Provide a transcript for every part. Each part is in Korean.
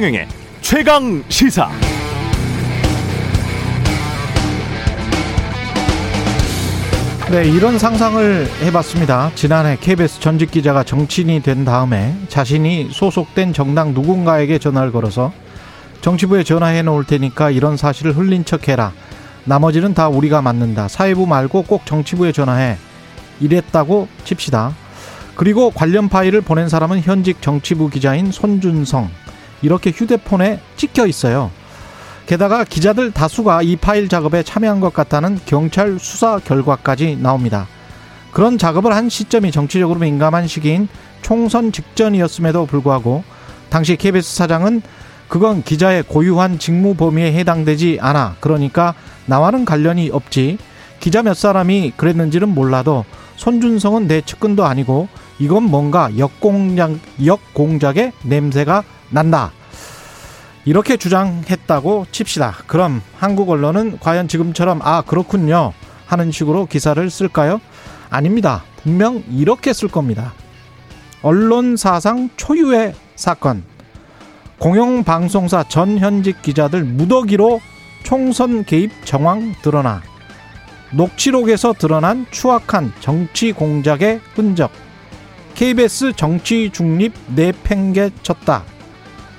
최경영의 최강 시사. 네, 이런 상상을 해봤습니다. 지난해 KBS 전직 기자가 정치인이 된 다음에 자신이 소속된 정당 누군가에게 전화를 걸어서 정치부에 전화해 놓을 테니까 이런 사실을 흘린 척 해라. 나머지는 다 우리가 맞는다. 사회부 말고 꼭 정치부에 전화해. 이랬다고 칩시다. 그리고 관련 파일을 보낸 사람은 현직 정치부 기자인 손준성. 이렇게 휴대폰에 찍혀 있어요. 게다가 기자들 다수가 이 파일 작업에 참여한 것 같다는 경찰 수사 결과까지 나옵니다. 그런 작업을 한 시점이 정치적으로 민감한 시기인 총선 직전이었음에도 불구하고 당시 KBS 사장은 그건 기자의 고유한 직무 범위에 해당되지 않아. 그러니까 나와는 관련이 없지. 기자 몇 사람이 그랬는지는 몰라도 손준성은 내 측근도 아니고 이건 뭔가 역공작, 역공작의 냄새가 난다. 이렇게 주장했다고 칩시다. 그럼 한국 언론은 과연 지금처럼 아 그렇군요 하는 식으로 기사를 쓸까요? 아닙니다. 분명 이렇게 쓸 겁니다. 언론 사상 초유의 사건. 공영방송사 전 현직 기자들 무더기로 총선 개입 정황 드러나. 녹취록에서 드러난 추악한 정치 공작의 흔적. KBS 정치 중립 내팽개쳤다.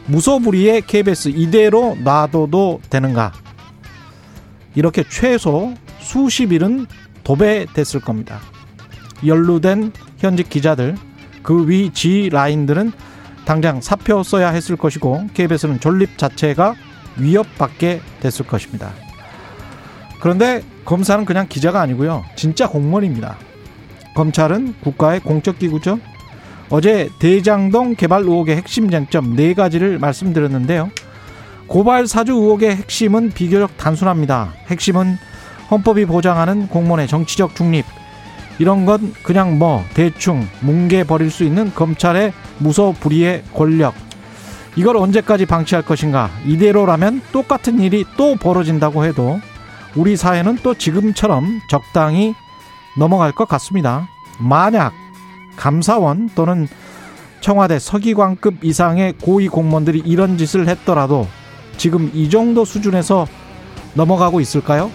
무소불위의 KBS 이대로 놔둬도 되는가? 이렇게 최소 수십 일은 도배됐을 겁니다. 연루된 현직 기자들, 그 위 지 라인들은 당장 사표 써야 했을 것이고 KBS는 존립 자체가 위협받게 됐을 것입니다. 그런데 검사는 그냥 기자가 아니고요. 진짜 공무원입니다. 검찰은 국가의 공적 기구죠. 어제 대장동 개발 의혹의 핵심 쟁점 네 가지를 말씀드렸는데요. 고발 사주 의혹의 핵심은 비교적 단순합니다. 핵심은 헌법이 보장하는 공무원의 정치적 중립. 이런 건 그냥 뭐 대충 뭉개 버릴 수 있는 검찰의 무소불위의 권력. 이걸 언제까지 방치할 것인가? 이대로라면 똑같은 일이 또 벌어진다고 해도 우리 사회는 또 지금처럼 적당히 넘어갈 것 같습니다. 만약 감사원 또는 청와대 서기관급 이상의 고위 공무원들이 이런 짓을 했더라도 지금 이 정도 수준에서 넘어가고 있을까요?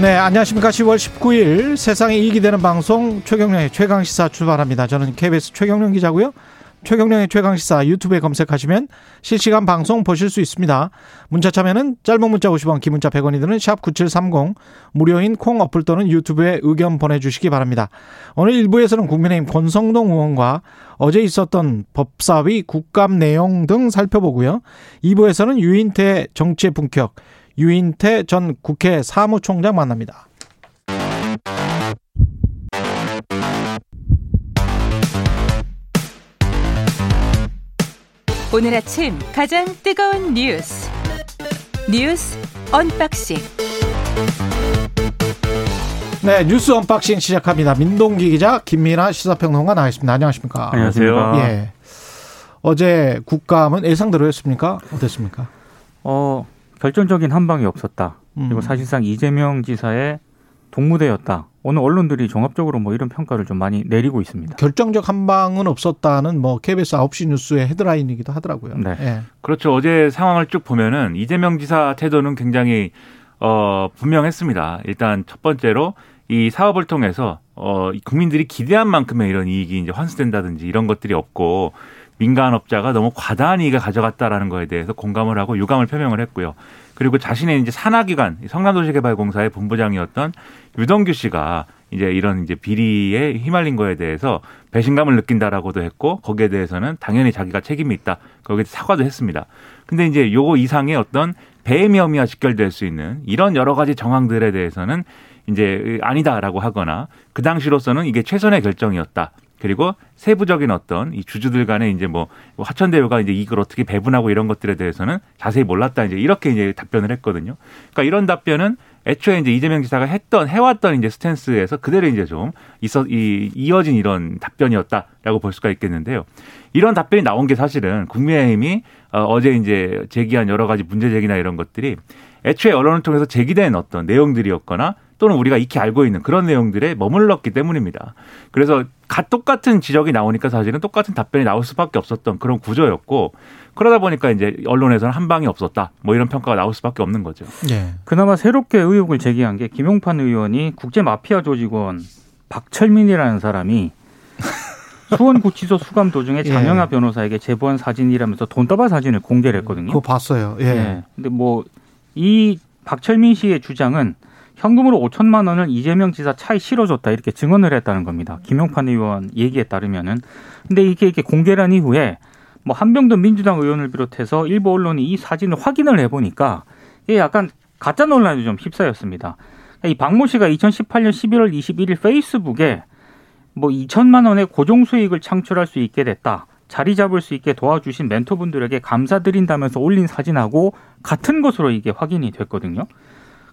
네, 안녕하십니까. 10월 19일 세상에 이익이 되는 방송 최경령의 최강시사 출발합니다. 저는 KBS 최경령 기자고요. 최경령의 최강시사 유튜브에 검색하시면 실시간 방송 보실 수 있습니다. 문자 참여는 짧은 문자 50원, 긴 문자 100원이 드는 샵 9730 무료인 콩 어플 또는 유튜브에 의견 보내주시기 바랍니다. 오늘 1부에서는 국민의힘 권성동 의원과 어제 있었던 법사위 국감 내용 등 살펴보고요. 2부에서는 유인태 정치의 품격, 유인태 전 국회 사무총장 만납니다. 오늘 아침 가장 뜨거운 뉴스 뉴스 언박싱 네 뉴스 언박싱 시작합니다. 민동기 기자 김민하 시사평론가 나와 있습니다. 안녕하십니까? 안녕하세요. 예. 어제 국감은 예상대로였습니까? 어땠습니까? 어 결정적인 한 방이 없었다. 그리고 음. 사실상 이재명 지사의 동무대였다. 오늘 언론들이 종합적으로 뭐 이런 평가를 좀 많이 내리고 있습니다. 결정적 한 방은 없었다는 뭐 KBS 9시 뉴스의 헤드라인이기도 하더라고요. 네. 예. 그렇죠. 어제 상황을 쭉 보면은 이재명 지사 태도는 굉장히 어 분명했습니다. 일단 첫 번째로 이 사업을 통해서 어 국민들이 기대한 만큼의 이런 이익이 이제 환수된다든지 이런 것들이 없고 민간업자가 너무 과다한 이익을 가져갔다라는 거에 대해서 공감을 하고 유감을 표명을 했고요. 그리고 자신의 이제 산하기관 성남도시개발공사의 본부장이었던 유동규 씨가 이제 이런 이제 비리에 휘말린 거에 대해서 배신감을 느낀다라고도 했고 거기에 대해서는 당연히 자기가 책임이 있다. 거기에 사과도 했습니다. 근데 이제 요거 이상의 어떤 배임 혐의와 직결될 수 있는 이런 여러 가지 정황들에 대해서는 이제 아니다라고 하거나 그 당시로서는 이게 최선의 결정이었다. 그리고 세부적인 어떤 이 주주들 간에 이제 뭐 화천대유가 이제 이익을 어떻게 배분하고 이런 것들에 대해서는 자세히 몰랐다 이제 이렇게 이제 답변을 했거든요. 그러니까 이런 답변은 애초에 이제 이재명 지사가 했던 해왔던 이제 스탠스에서 그대로 이제 좀 있어 이 이어진 이런 답변이었다라고 볼 수가 있겠는데요. 이런 답변이 나온 게 사실은 국민의힘이 어, 어제 이제 제기한 여러 가지 문제 제기나 이런 것들이 애초에 언론을 통해서 제기된 어떤 내용들이었거나 또는 우리가 익히 알고 있는 그런 내용들에 머물렀기 때문입니다. 그래서 가 똑같은 지적이 나오니까 사실은 똑같은 답변이 나올 수밖에 없었던 그런 구조였고 그러다 보니까 이제 언론에서는 한 방이 없었다. 뭐 이런 평가가 나올 수밖에 없는 거죠. 예. 그나마 새롭게 의혹을 제기한 게 김용판 의원이 국제 마피아 조직원 박철민이라는 사람이 수원구치소 수감 도중에 예. 장영하 변호사에게 제보한 사진이라면서 돈다발 사진을 공개를 했거든요. 그거 봤어요. 예. 예. 근데 뭐 이 박철민 씨의 주장은 현금으로 5천만 원을 이재명 지사 차에 실어줬다 이렇게 증언을 했다는 겁니다. 김용판 의원 얘기에 따르면은 근데 이게 이렇게 공개를 한 이후에 뭐 한병돈 민주당 의원을 비롯해서 일부 언론이 이 사진을 확인을 해보니까 이게 약간 가짜 논란이 좀 휩싸였습니다. 이 박모 씨가 2018년 11월 21일 페이스북에 뭐 2천만 원의 고정 수익을 창출할 수 있게 됐다. 자리 잡을 수 있게 도와주신 멘토분들에게 감사드린다면서 올린 사진하고 같은 것으로 이게 확인이 됐거든요.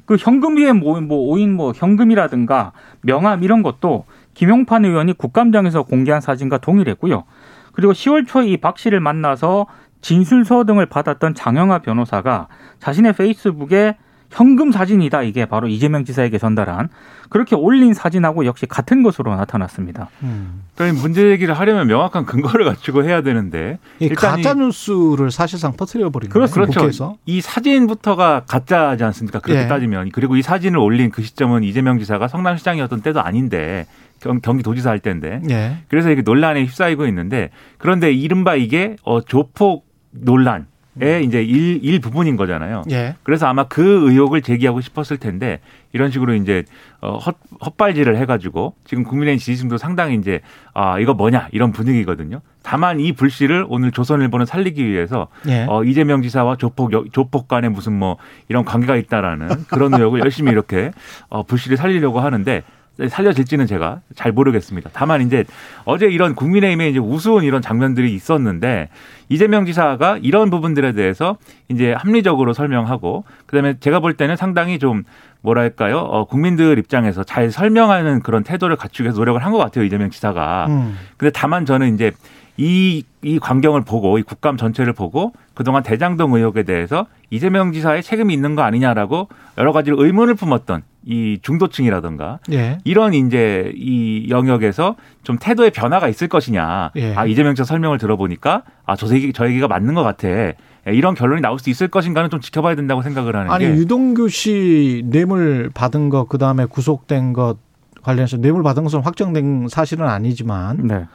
그 현금 위에 뭐, 뭐 오인 뭐 현금이라든가 명함 이런 것도 김용판 의원이 국감장에서 공개한 사진과 동일했고요. 그리고 10월 초에 이 박 씨를 만나서 진술서 등을 받았던 장영하 변호사가 자신의 페이스북에 현금 사진이다 이게 바로 이재명 지사에게 전달한 그렇게 올린 사진하고 역시 같은 것으로 나타났습니다. 음. 그러니까 문제 얘기를 하려면 명확한 근거를 갖추고 해야 되는데 이- 가짜 뉴스를 사실상 퍼뜨려 버린 거예요. 그렇죠. 국회에서. 이 사진부터가 가짜지 않습니까? 그렇게 예. 따지면 그리고 이 사진을 올린 그 시점은 이재명 지사가 성남시장이었던 때도 아닌데 경, 경기도지사 할 때인데 예. 그래서 이게 논란에 휩싸이고 있는데 그런데 이른바 이게 어, 조폭 논란 의 이제 일, 일 부분인 거잖아요. 예. 그래서 아마 그 의혹을 제기하고 싶었을 텐데 이런 식으로 이제 어, 헛, 헛발질을 해가지고 지금 국민의힘 지지층도 상당히 이제 아 이거 뭐냐 이런 분위기거든요. 다만 이 불씨를 오늘 조선일보는 살리기 위해서 예. 어, 이재명 지사와 조폭 여- 조폭 간에 무슨 뭐 이런 관계가 있다라는 그런 의혹을 열심히 이렇게 어, 불씨를 살리려고 하는데 살려질지는 제가 잘 모르겠습니다. 다만 이제 어제 이런 국민의힘의 이제 우스운 이런 장면들이 있었는데 이재명 지사가 이런 부분들에 대해서 이제 합리적으로 설명하고 그다음에 제가 볼 때는 상당히 좀 뭐랄까요 어, 국민들 입장에서 잘 설명하는 그런 태도를 갖추기 위해서 노력을 한 것 같아요 이재명 지사가. 음. 근데 다만 저는 이제 이, 이 광경을 보고 이 국감 전체를 보고 그동안 대장동 의혹에 대해서 이재명 지사의 책임이 있는 거 아니냐라고 여러 가지로 의문을 품었던 이 중도층이라든가 예. 이런 이제 이 영역에서 좀 태도의 변화가 있을 것이냐. 예. 아, 이재명 지사 설명을 들어보니까 아, 저 얘기, 저 얘기가 맞는 것 같아. 예, 이런 결론이 나올 수 있을 것인가는 좀 지켜봐야 된다고 생각을 하는 아니 게 유동규 씨 뇌물 받은 것 그다음에 구속된 것 관련해서 뇌물 받은 것은 확정된 사실은 아니지만 네.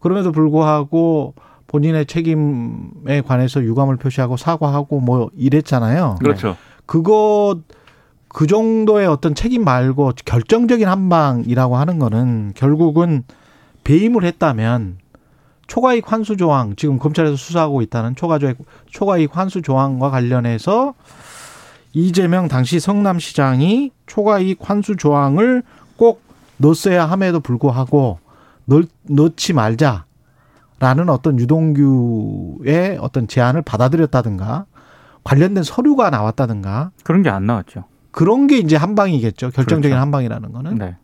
그럼에도 불구하고 본인의 책임에 관해서 유감을 표시하고 사과하고 뭐 이랬잖아요. 그렇죠. 그거 그 정도의 어떤 책임 말고 결정적인 한 방이라고 하는 거는 결국은 배임을 했다면 초과이익 환수 조항 지금 검찰에서 수사하고 있다는 초과조액 초과이익 환수 조항과 관련해서 이재명 당시 성남시장이 초과이익 환수 조항을 꼭 넣었어야 함에도 불구하고 넣, 넣지 말자라는 어떤 유동규의 어떤 제안을 받아들였다든가 관련된 서류가 나왔다든가 그런 게 안 나왔죠. 그런 게 이제 한 방이겠죠. 결정적인 그렇죠. 한 방이라는 거는. 네.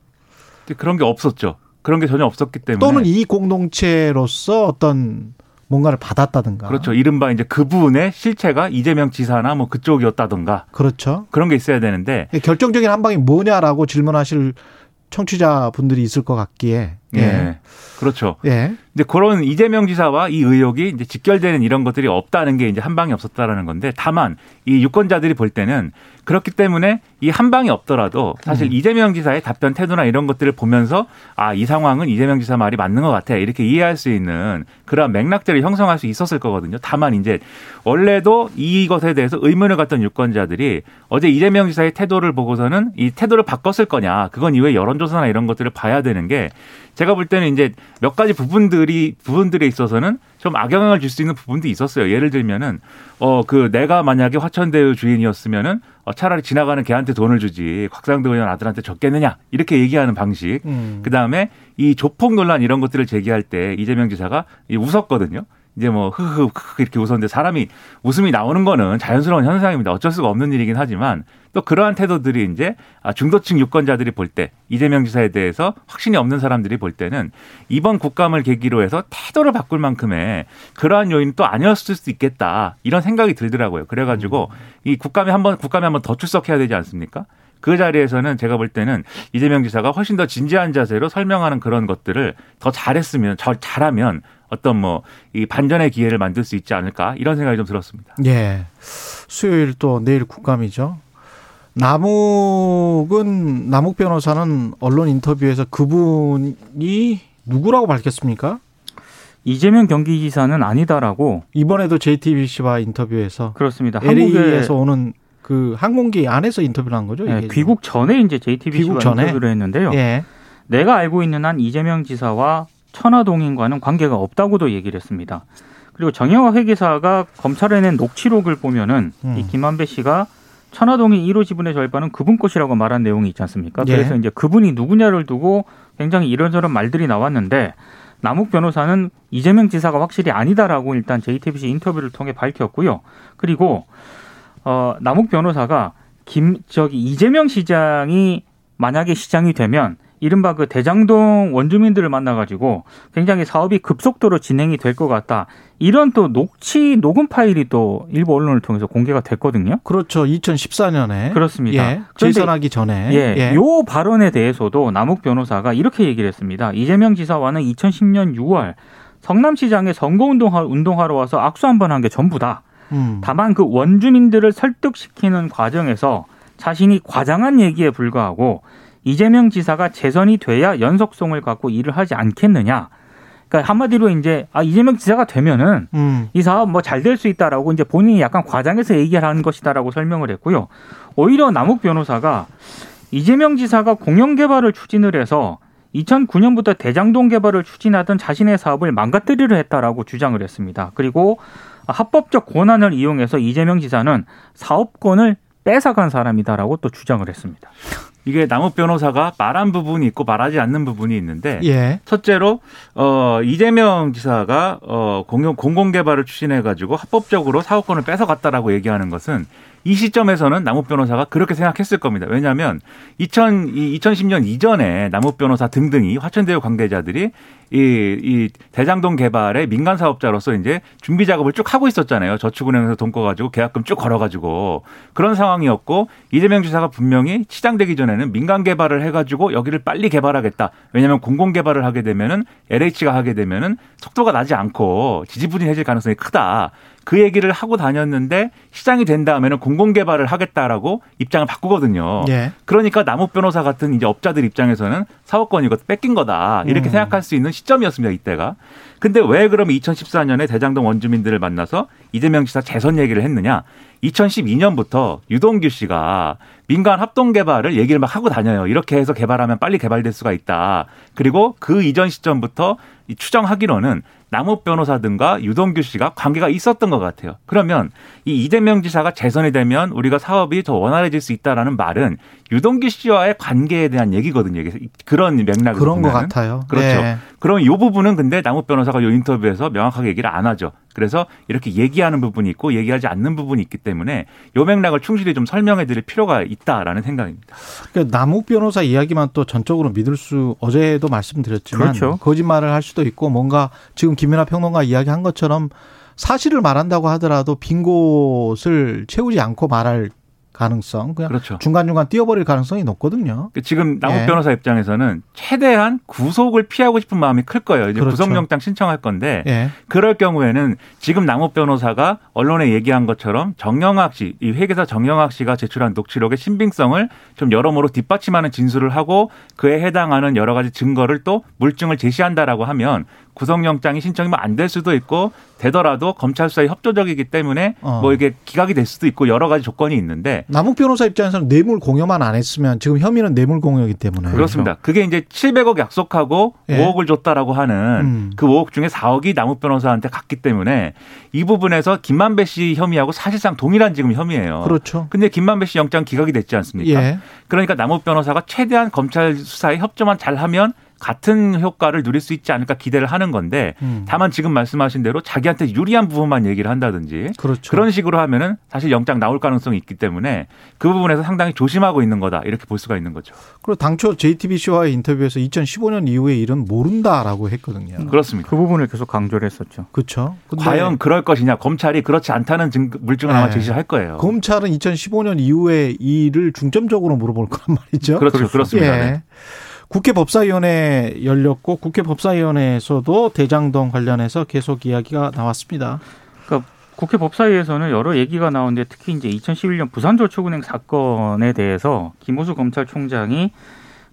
근데 그런 게 없었죠. 그런 게 전혀 없었기 때문에 또는 이 공동체로서 어떤 뭔가를 받았다든가. 그렇죠. 이른바 이제 그분의 실체가 이재명 지사나 뭐 그쪽이었다든가 그렇죠. 그런 게 있어야 되는데 결정적인 한 방이 뭐냐라고 질문하실 청취자분들이 있을 것 같기에. 예. 예. 그렇죠. 예. 이제 그런 이재명 지사와 이 의혹이 이제 직결되는 이런 것들이 없다는 게 이제 한 방이 없었다라는 건데 다만 이 유권자들이 볼 때는 그렇기 때문에 이 한 방이 없더라도 사실 음. 이재명 지사의 답변 태도나 이런 것들을 보면서 아 이 상황은 이재명 지사 말이 맞는 것 같아 이렇게 이해할 수 있는 그런 맥락들을 형성할 수 있었을 거거든요. 다만 이제 원래도 이것에 대해서 의문을 갖던 유권자들이 어제 이재명 지사의 태도를 보고서는 이 태도를 바꿨을 거냐 그건 이후에 여론조사나 이런 것들을 봐야 되는 게 제가 볼 때는 이제 몇 가지 부분들이 부분들에 있어서는 좀 악영향을 줄 수 있는 부분도 있었어요. 예를 들면은 어 그 내가 만약에 화천대유 주인이었으면은 어 차라리 지나가는 개한테 돈을 주지 곽상도 의원 아들한테 줬겠느냐 이렇게 얘기하는 방식. 음. 그 다음에 이 조폭 논란 이런 것들을 제기할 때 이재명 지사가 이 웃었거든요. 이제 뭐 흐흐 흐흐 이렇게 웃었는데 사람이 웃음이 나오는 거는 자연스러운 현상입니다. 어쩔 수가 없는 일이긴 하지만 또 그러한 태도들이 이제 아, 중도층 유권자들이 볼 때 이재명 지사에 대해서 확신이 없는 사람들이 볼 때는 이번 국감을 계기로 해서 태도를 바꿀 만큼의 그러한 요인은 또 아니었을 수도 있겠다 이런 생각이 들더라고요. 그래가지고 이 국감에 한번 국감에 한번 더 출석해야 되지 않습니까? 그 자리에서는 제가 볼 때는 이재명 지사가 훨씬 더 진지한 자세로 설명하는 그런 것들을 더 잘했으면, 저 잘하면 어떤 뭐 이 반전의 기회를 만들 수 있지 않을까 이런 생각이 좀 들었습니다. 예. 수요일 또 내일 국감이죠. 남욱은 남욱 변호사는 언론 인터뷰에서 그분이 누구라고 밝혔습니까? 이재명 경기지사는 아니다라고 이번에도 JTBC와 인터뷰에서 그렇습니다. LA에서 오는 그 항공기 안에서 인터뷰를 한 거죠. 네, 이게 귀국 전에 이제 JTBC와 귀국 전에? 인터뷰를 했는데요. 예. 내가 알고 있는 한 이재명 지사와 천화동인과는 관계가 없다고도 얘기를 했습니다. 그리고 정영화 회계사가 검찰에 낸 녹취록을 보면은 음. 이 김한배 씨가 천화동인 1호 지분의 절반은 그분 것이라고 말한 내용이 있지 않습니까? 예. 그래서 이제 그분이 누구냐를 두고 굉장히 이런저런 말들이 나왔는데 남욱 변호사는 이재명 지사가 확실히 아니다라고 일단 JTBC 인터뷰를 통해 밝혔고요. 그리고 어 남욱 변호사가 김 저기 이재명 시장이 만약에 시장이 되면 이른바 그 대장동 원주민들을 만나가지고 굉장히 사업이 급속도로 진행이 될 것 같다. 이런 또 녹취 녹음 파일이 또 일부 언론을 통해서 공개가 됐거든요. 그렇죠. 2014년에 그렇습니다. 예. 재선하기 전에 예, 요 발언에 대해서도 남욱 변호사가 이렇게 얘기를 했습니다. 이재명 지사와는 2010년 6월 성남시장에 선거운동 운동하러 와서 악수 한 번 한 게 전부다. 음. 다만 그 원주민들을 설득시키는 과정에서 자신이 과장한 얘기에 불과하고 이재명 지사가 재선이 돼야 연속성을 갖고 일을 하지 않겠느냐. 그러니까 한마디로 이제 아 이재명 지사가 되면은 음. 이 사업 뭐 잘 될 수 있다라고 이제 본인이 약간 과장해서 얘기하는 것이다라고 설명을 했고요. 오히려 남욱 변호사가 이재명 지사가 공영 개발을 추진을 해서 2009년부터 대장동 개발을 추진하던 자신의 사업을 망가뜨리려 했다라고 주장을 했습니다. 그리고 합법적 권한을 이용해서 이재명 지사는 사업권을 뺏어간 사람이다라고 또 주장을 했습니다. 이게 남욱 변호사가 말한 부분이 있고 말하지 않는 부분이 있는데 예. 첫째로 어 이재명 지사가 어 공용 공공 개발을 추진해 가지고 합법적으로 사업권을 뺏어갔다라고 얘기하는 것은 이 시점에서는 남욱 변호사가 그렇게 생각했을 겁니다. 왜냐하면 2000, 이 2010년 이전에 남욱 변호사 등등이 화천대유 관계자들이 이, 이 대장동 개발의 민간 사업자로서 이제 준비 작업을 쭉 하고 있었잖아요. 저축은행에서 돈 꺼가지고 계약금 쭉 걸어가지고 그런 상황이었고 이재명 지사가 분명히 시장되기 전에는 민간 개발을 해가지고 여기를 빨리 개발하겠다. 왜냐하면 공공 개발을 하게 되면은 LH가 하게 되면은 속도가 나지 않고 지지부진해질 가능성이 크다. 그 얘기를 하고 다녔는데 시장이 된 다음에는 공공 개발을 하겠다라고 입장을 바꾸거든요. 예. 그러니까 남욱 변호사 같은 이제 업자들 입장에서는 사업권이 이거 뺏긴 거다 이렇게 음. 생각할 수 있는 시점이었습니다 이때가. 근데 왜 그러면 2014년에 대장동 원주민들을 만나서 이재명 지사 재선 얘기를 했느냐? 2012년부터 유동규 씨가 민간 합동 개발을 얘기를 막 하고 다녀요. 이렇게 해서 개발하면 빨리 개발될 수가 있다. 그리고 그 이전 시점부터 이 추정하기로는 남욱 변호사 등과 유동규 씨가 관계가 있었던 것 같아요. 그러면 이 이재명 지사가 재선이 되면 우리가 사업이 더 원활해질 수 있다라는 말은 유동규 씨와의 관계에 대한 얘기거든요. 그런 맥락으로 그런 것 보면은. 같아요. 그렇죠. 예. 그러면 이 부분은 근데 남욱 변호사가 이 인터뷰에서 명확하게 얘기를 안 하죠. 그래서 이렇게 얘기하는 부분이 있고 얘기하지 않는 부분이 있기 때문에 요 맥락을 충실히 좀 설명해 드릴 필요가 있다라는 생각입니다. 그러니까 남욱 변호사 이야기만 또 전적으로 믿을 수 어제도 말씀드렸지만 그렇죠. 거짓말을 할 수도 있고 뭔가 지금 김 연아 평론가 이야기한 것처럼 사실을 말한다고 하더라도 빈 곳을 채우지 않고 말할 가능성 그냥 그렇죠. 중간중간 띄어버릴 가능성이 높거든요. 지금 남욱 예. 변호사 입장에서는 최대한 구속을 피하고 싶은 마음이 클 거예요. 이제 그렇죠. 구속영장 신청할 건데 예. 그럴 경우에는 지금 남욱 변호사가 언론에 얘기한 것처럼 정영학 씨, 이 회계사 정영학 씨가 제출한 녹취록의 신빙성을 좀 여러모로 뒷받침하는 진술을 하고 그에 해당하는 여러 가지 증거를 또 물증을 제시한다라고 하면 구속영장이 신청이 안 될 수도 있고 되더라도 검찰 수사에 협조적이기 때문에 어. 뭐 이게 기각이 될 수도 있고 여러 가지 조건이 있는데 남욱 변호사 입장에서는 뇌물 공여만 안 했으면 지금 혐의는 뇌물 공여이기 때문에 그렇습니다. 그게 이제 700억 약속하고 예. 5억을 줬다라고 하는 음. 그 5억 중에 4억이 남욱 변호사한테 갔기 때문에 이 부분에서 김만배 씨 혐의하고 사실상 동일한 지금 혐의예요. 그렇죠. 근데 김만배 씨 영장 기각이 됐지 않습니까? 예. 그러니까 남욱 변호사가 최대한 검찰 수사에 협조만 잘하면 같은 효과를 누릴 수 있지 않을까 기대를 하는 건데 음. 다만 지금 말씀하신 대로 자기한테 유리한 부분만 얘기를 한다든지 그렇죠. 그런 식으로 하면은 사실 영장 나올 가능성이 있기 때문에 그 부분에서 상당히 조심하고 있는 거다 이렇게 볼 수가 있는 거죠. 그리고 당초 JTBC와의 인터뷰에서 2015년 이후의 일은 모른다라고 했거든요. 그렇습니다. 그 부분을 계속 강조를 했었죠. 그렇죠. 근데 과연 그럴 것이냐 검찰이 그렇지 않다는 증, 물증을 아마 네. 제시할 거예요. 검찰은 2015년 이후의 일을 중점적으로 물어볼 거란 말이죠. 그렇죠, 그렇습니다. 예. 네. 국회 법사위원회 열렸고 국회 법사위원회에서도 대장동 관련해서 계속 이야기가 나왔습니다. 그러니까 국회 법사위에서는 여러 얘기가 나오는데 특히 이제 2011년 부산저축은행 사건에 대해서 김호수 검찰총장이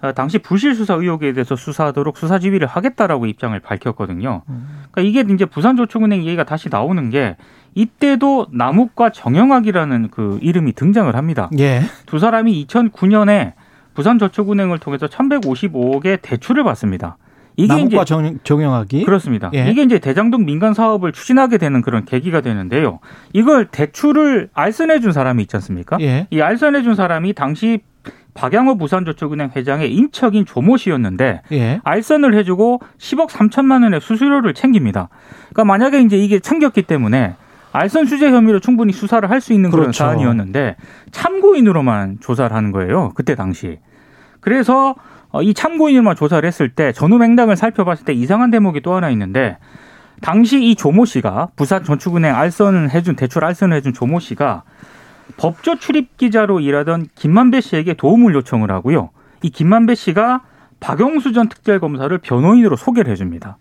어, 당시 부실 수사 의혹에 대해서 수사하도록 수사 지휘를 하겠다라고 입장을 밝혔거든요. 그러니까 이게 이제 부산저축은행 얘기가 다시 나오는 게 이때도 남욱과 정영학이라는 그 이름이 등장을 합니다. 예. 두 사람이 2009년에 부산저축은행을 통해서 1,155억의 대출을 받습니다. 이게 이제 정, 정영학이 그렇습니다. 예. 이게 이제 대장동 민간 사업을 추진하게 되는 그런 계기가 되는데요. 이걸 대출을 알선해 준 사람이 있지 않습니까? 예. 이 알선해 준 사람이 당시 박양호 부산저축은행 회장의 인척인 조모 씨였는데 예. 알선을 해주고 10억 3천만 원의 수수료를 챙깁니다. 그러니까 만약에 이제 이게 챙겼기 때문에 알선 수재 혐의로 충분히 수사를 할 수 있는 그런 그렇죠. 사안이었는데 참고인으로만 조사를 하는 거예요. 그때 당시. 그래서 어, 이 참고인으로만 조사를 했을 때 전후 맥락을 살펴봤을 때 이상한 대목이 또 하나 있는데 당시 이 조모 씨가 부산저축은행 알선을 해준 대출 알선을 해준 조모 씨가 법조 출입 기자로 일하던 김만배 씨에게 도움을 요청을 하고요. 이 김만배 씨가 박영수 전 특별검사를 변호인으로 소개를 해줍니다.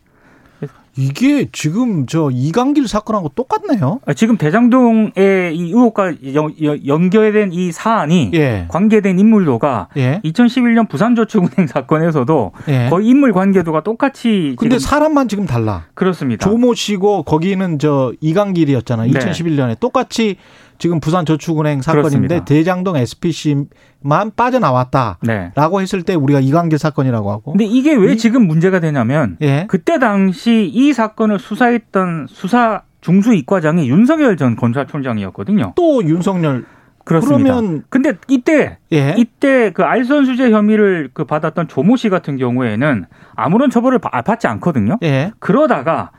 이게 지금 저 이강길 사건하고 똑같네요. 아, 지금 대장동의 이 의혹과 연, 연- 연결된 이 사안이 예. 관계된 인물도가 예. 2011년 부산저축은행 사건에서도 예. 거의 인물 관계도가 똑같이 근데 사람만 지금 달라. 그렇습니다. 조모 씨고 거기는 저 이강길이었잖아. 네. 2011년에 똑같이 지금 부산저축은행 사건인데 그렇습니다. 대장동 SPC만 빠져나왔다. 네. 라고 했을 때 우리가 이강길 사건이라고 하고. 근데 이게 왜 이- 지금 문제가 되냐면 예. 그때 당시 이 사건을 수사했던 수사 중수 이과장이 윤석열 전 검찰총장이었거든요. 또 윤석열 그렇습니다. 그러면 근데 이때 예. 이때 그 알선 수재 혐의를 그 받았던 조모 씨 같은 경우에는 아무런 처벌을 바- 받지 않거든요. 예. 그러다가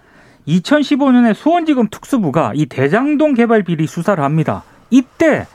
2015년에 수원지검 특수부가 이 대장동 개발 비리 수사를 합니다. 이때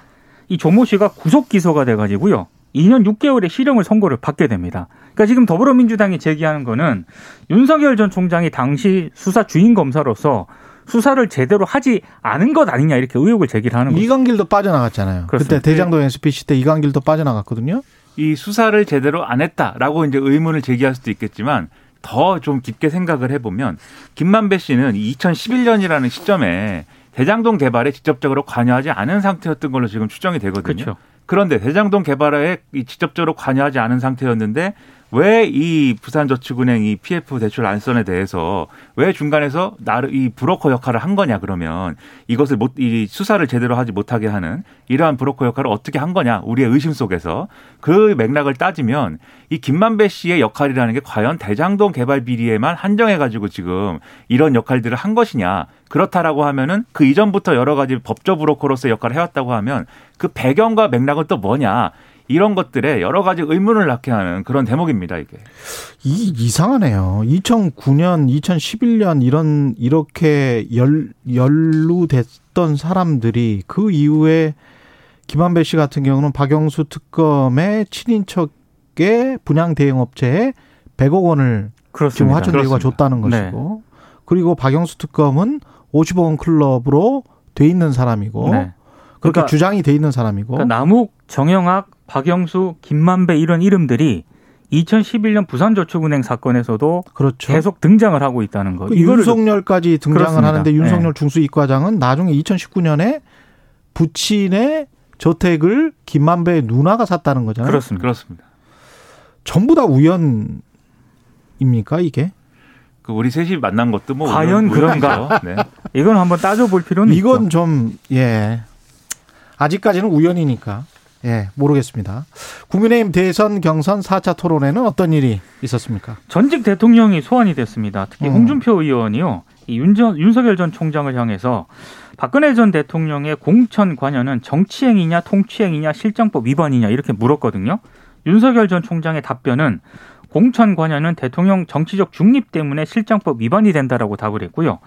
이 조모 씨가 구속 기소가 돼 가지고요. 2년 6개월의 실형을 선고를 받게 됩니다. 그러니까 지금 더불어민주당이 제기하는 거는 윤석열 전 총장이 당시 수사 주인 검사로서 수사를 제대로 하지 않은 것 아니냐 이렇게 의혹을 제기를 하는 거죠. 이강길도 빠져나갔잖아요. 그렇습니다. 그때 대장동 SPC 때 이강길도 빠져나갔거든요. 이 수사를 제대로 안 했다라고 이제 의문을 제기할 수도 있겠지만 더 좀 깊게 생각을 해보면 김만배 씨는 2011년이라는 시점에 대장동 개발에 직접적으로 관여하지 않은 상태였던 걸로 지금 추정이 되거든요. 그렇죠. 그런데 대장동 개발에 이 직접적으로 관여하지 않은 상태였는데 왜 이 부산저축은행 이 PF 대출 안선에 대해서 왜 중간에서 나를 이 브로커 역할을 한 거냐 그러면 이것을 못 이 수사를 제대로 하지 못하게 하는 이러한 브로커 역할을 어떻게 한 거냐 우리의 의심 속에서 그 맥락을 따지면 이 김만배 씨의 역할이라는 게 과연 대장동 개발 비리에만 한정해 가지고 지금 이런 역할들을 한 것이냐. 그렇다라고 하면은 그 이전부터 여러 가지 법조 브로커로서의 역할을 해왔다고 하면 그 배경과 맥락은 또 뭐냐 이런 것들에 여러 가지 의문을 낳게 하는 그런 대목입니다 이게. 이 이상하네요. 2009년, 2011년 이런 이렇게 열 연루됐던 사람들이 그 이후에 김한배 씨 같은 경우는 박영수 특검의 친인척의 분양 대행 업체에 100억 원을 지금 그렇습니다. 화천대유가 그렇습니다. 줬다는 네. 것이고 그리고 박영수 특검은 50억 원 클럽으로 돼 있는 사람이고 네. 그렇게 그러니까- 주장이 돼 있는 사람이고 그러니까 남욱, 정영학, 박영수, 김만배 이런 이름들이 2011년 부산저축은행 사건에서도 그렇죠. 계속 등장을 하고 있다는 거. 그 윤석열까지 등장을 그렇습니다. 하는데 윤석열 네. 중수이과장은 나중에 2019년에 부친의 저택을 김만배의 누나가 샀다는 거잖아요. 그렇습니다. 그렇습니다. 전부 다 우연입니까 이게? 그 우리 셋이 만난 것도 뭐 과연 우연- 그런가? 네. 이건 한번 따져볼 필요는 이건 있죠. 좀 예. 아직까지는 우연이니까 예 모르겠습니다. 국민의힘 대선 경선 4차 토론회는 어떤 일이 있었습니까? 전직 대통령이 소환이 됐습니다. 특히 음. 홍준표 의원이요. 이 윤전, 윤석열 전 총장을 향해서 박근혜 전 대통령의 공천 관여는 정치행위냐 통치행위냐 실정법 위반이냐 이렇게 물었거든요. 윤석열 전 총장의 답변은 공천 관여는 대통령 정치적 중립 때문에 실정법 위반이 된다라고 답을 했고요.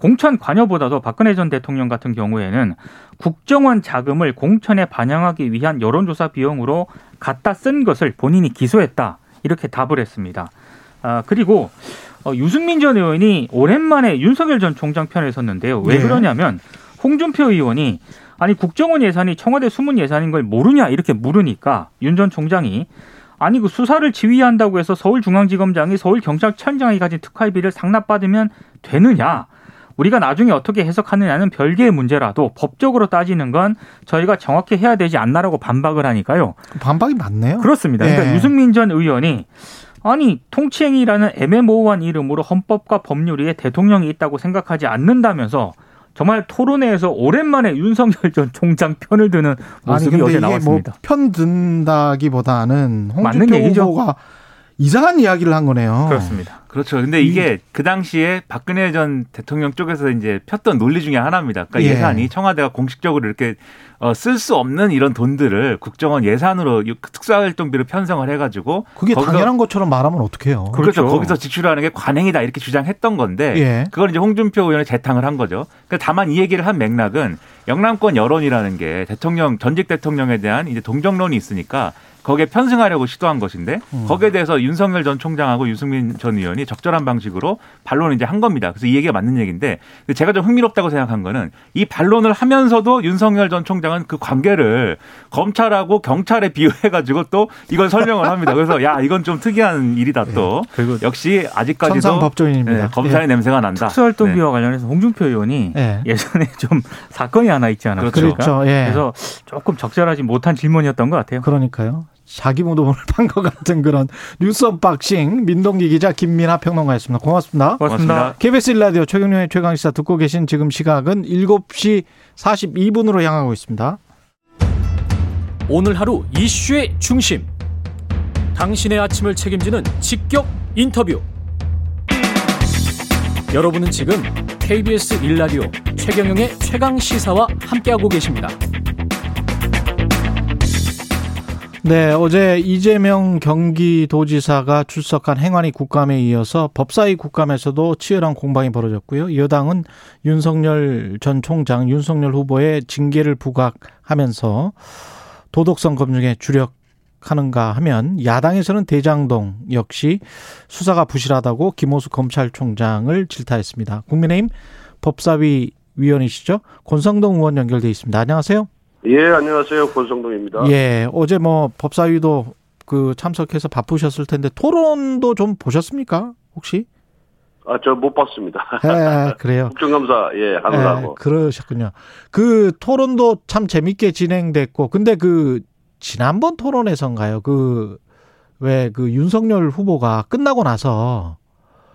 공천 관여보다도 박근혜 전 대통령 같은 경우에는 국정원 자금을 공천에 반영하기 위한 여론조사 비용으로 갖다 쓴 것을 본인이 기소했다 이렇게 답을 했습니다. 아 그리고 어, 유승민 전 의원이 오랜만에 윤석열 전 총장 편에 섰는데요. 왜 예. 그러냐면 홍준표 의원이 아니 국정원 예산이 청와대 수문 예산인 걸 모르냐 이렇게 물으니까 윤 전 총장이 아니 그 수사를 지휘한다고 해서 서울중앙지검장이 서울경찰청장이 가진 특활비를 상납받으면 되느냐? 우리가 나중에 어떻게 해석하느냐는 별개의 문제라도 법적으로 따지는 건 저희가 정확히 해야 되지 않나라고 반박을 하니까요. 반박이 많네요. 그렇습니다. 그러니까 예. 유승민 전 의원이 아니 통치행위라는 애매모호한 이름으로 헌법과 법률 위에 대통령이 있다고 생각하지 않는다면서 정말 토론회에서 오랜만에 윤석열 전 총장 편을 드는 모습이 어제 나왔습니다. 뭐 편 든다기보다는 맞는 홍준표 얘기죠. 후보가 이상한 이야기를 한 거네요. 그렇습니다. 그렇죠. 근데 이게 그 당시에 박근혜 전 대통령 쪽에서 이제 폈던 논리 중에 하나입니다. 그러니까 예. 예산이 청와대가 공식적으로 이렇게 어, 쓸 수 없는 이런 돈들을 국정원 예산으로 이 특사활동비로 편성을 해가지고 그게 거기서 당연한 것처럼 말하면 어떡해요. 그렇죠. 그렇죠. 거기서 지출하는 게 관행이다 이렇게 주장했던 건데 예. 그걸 이제 홍준표 의원이 재탕을 한 거죠. 그러니까 다만 이 얘기를 한 맥락은 영남권 여론이라는 게 대통령 전직 대통령에 대한 이제 동정론이 있으니까 거기에 편승하려고 시도한 것인데 음. 거기에 대해서 윤석열 전 총장하고 유승민 전 의원이 적절한 방식으로 반론을 이제 한 겁니다. 그래서 이 얘기가 맞는 얘기인데 제가 좀 흥미롭다고 생각한 거는 이 반론을 하면서도 윤석열 전 총장 은 그 관계를 검찰하고 경찰에 비유해가지고 또 이걸 설명을 합니다. 그래서 야 이건 좀 특이한 일이다 또 그리고 역시 아직까지도 천상 법조인입니다. 네, 검사의 냄새가 난다. 특수활동비와 관련해서 홍준표 의원이 예. 예전에 좀 사건이 하나 있지 않았습니까? 그렇죠. 예. 그래서 조금 적절하지 못한 질문이었던 것 같아요. 그러니까요. 자기 무덤을 판 것 같은 그런 뉴스 언박싱 민동기 기자 김민하 평론가였습니다. 고맙습니다. 고맙습니다. 고맙습니다. KBS 일라디오 최경영의 최강시사 듣고 계신 지금 시각은 7시 42분으로 향하고 있습니다. 오늘 하루 이슈의 중심. 당신의 아침을 책임지는 직격 인터뷰. 여러분은 지금 KBS 일라디오 최경영의 최강 시사와 함께하고 계십니다. 네, 어제 이재명 경기도지사가 출석한 행안위 국감에 이어서 법사위 국감에서도 치열한 공방이 벌어졌고요. 여당은 윤석열 전 총장, 윤석열 후보의 징계를 부각하면서 도덕성 검증에 주력하는가 하면 야당에서는 대장동 역시 수사가 부실하다고 김호수 검찰총장을 질타했습니다. 국민의힘 법사위 위원이시죠? 권성동 의원 연결돼 있습니다. 안녕하세요. 예, 안녕하세요. 권성동입니다. 예, 어제 뭐 법사위도 그 참석해서 바쁘셨을 텐데 토론도 좀 보셨습니까? 혹시? 아, 저 못 봤습니다. 예, 그래요. 국정감사, 예, 예, 하느라고. 그러셨군요. 그 토론도 참 재밌게 진행됐고, 근데 그 지난번 토론에선가요? 그 왜 그 윤석열 후보가 끝나고 나서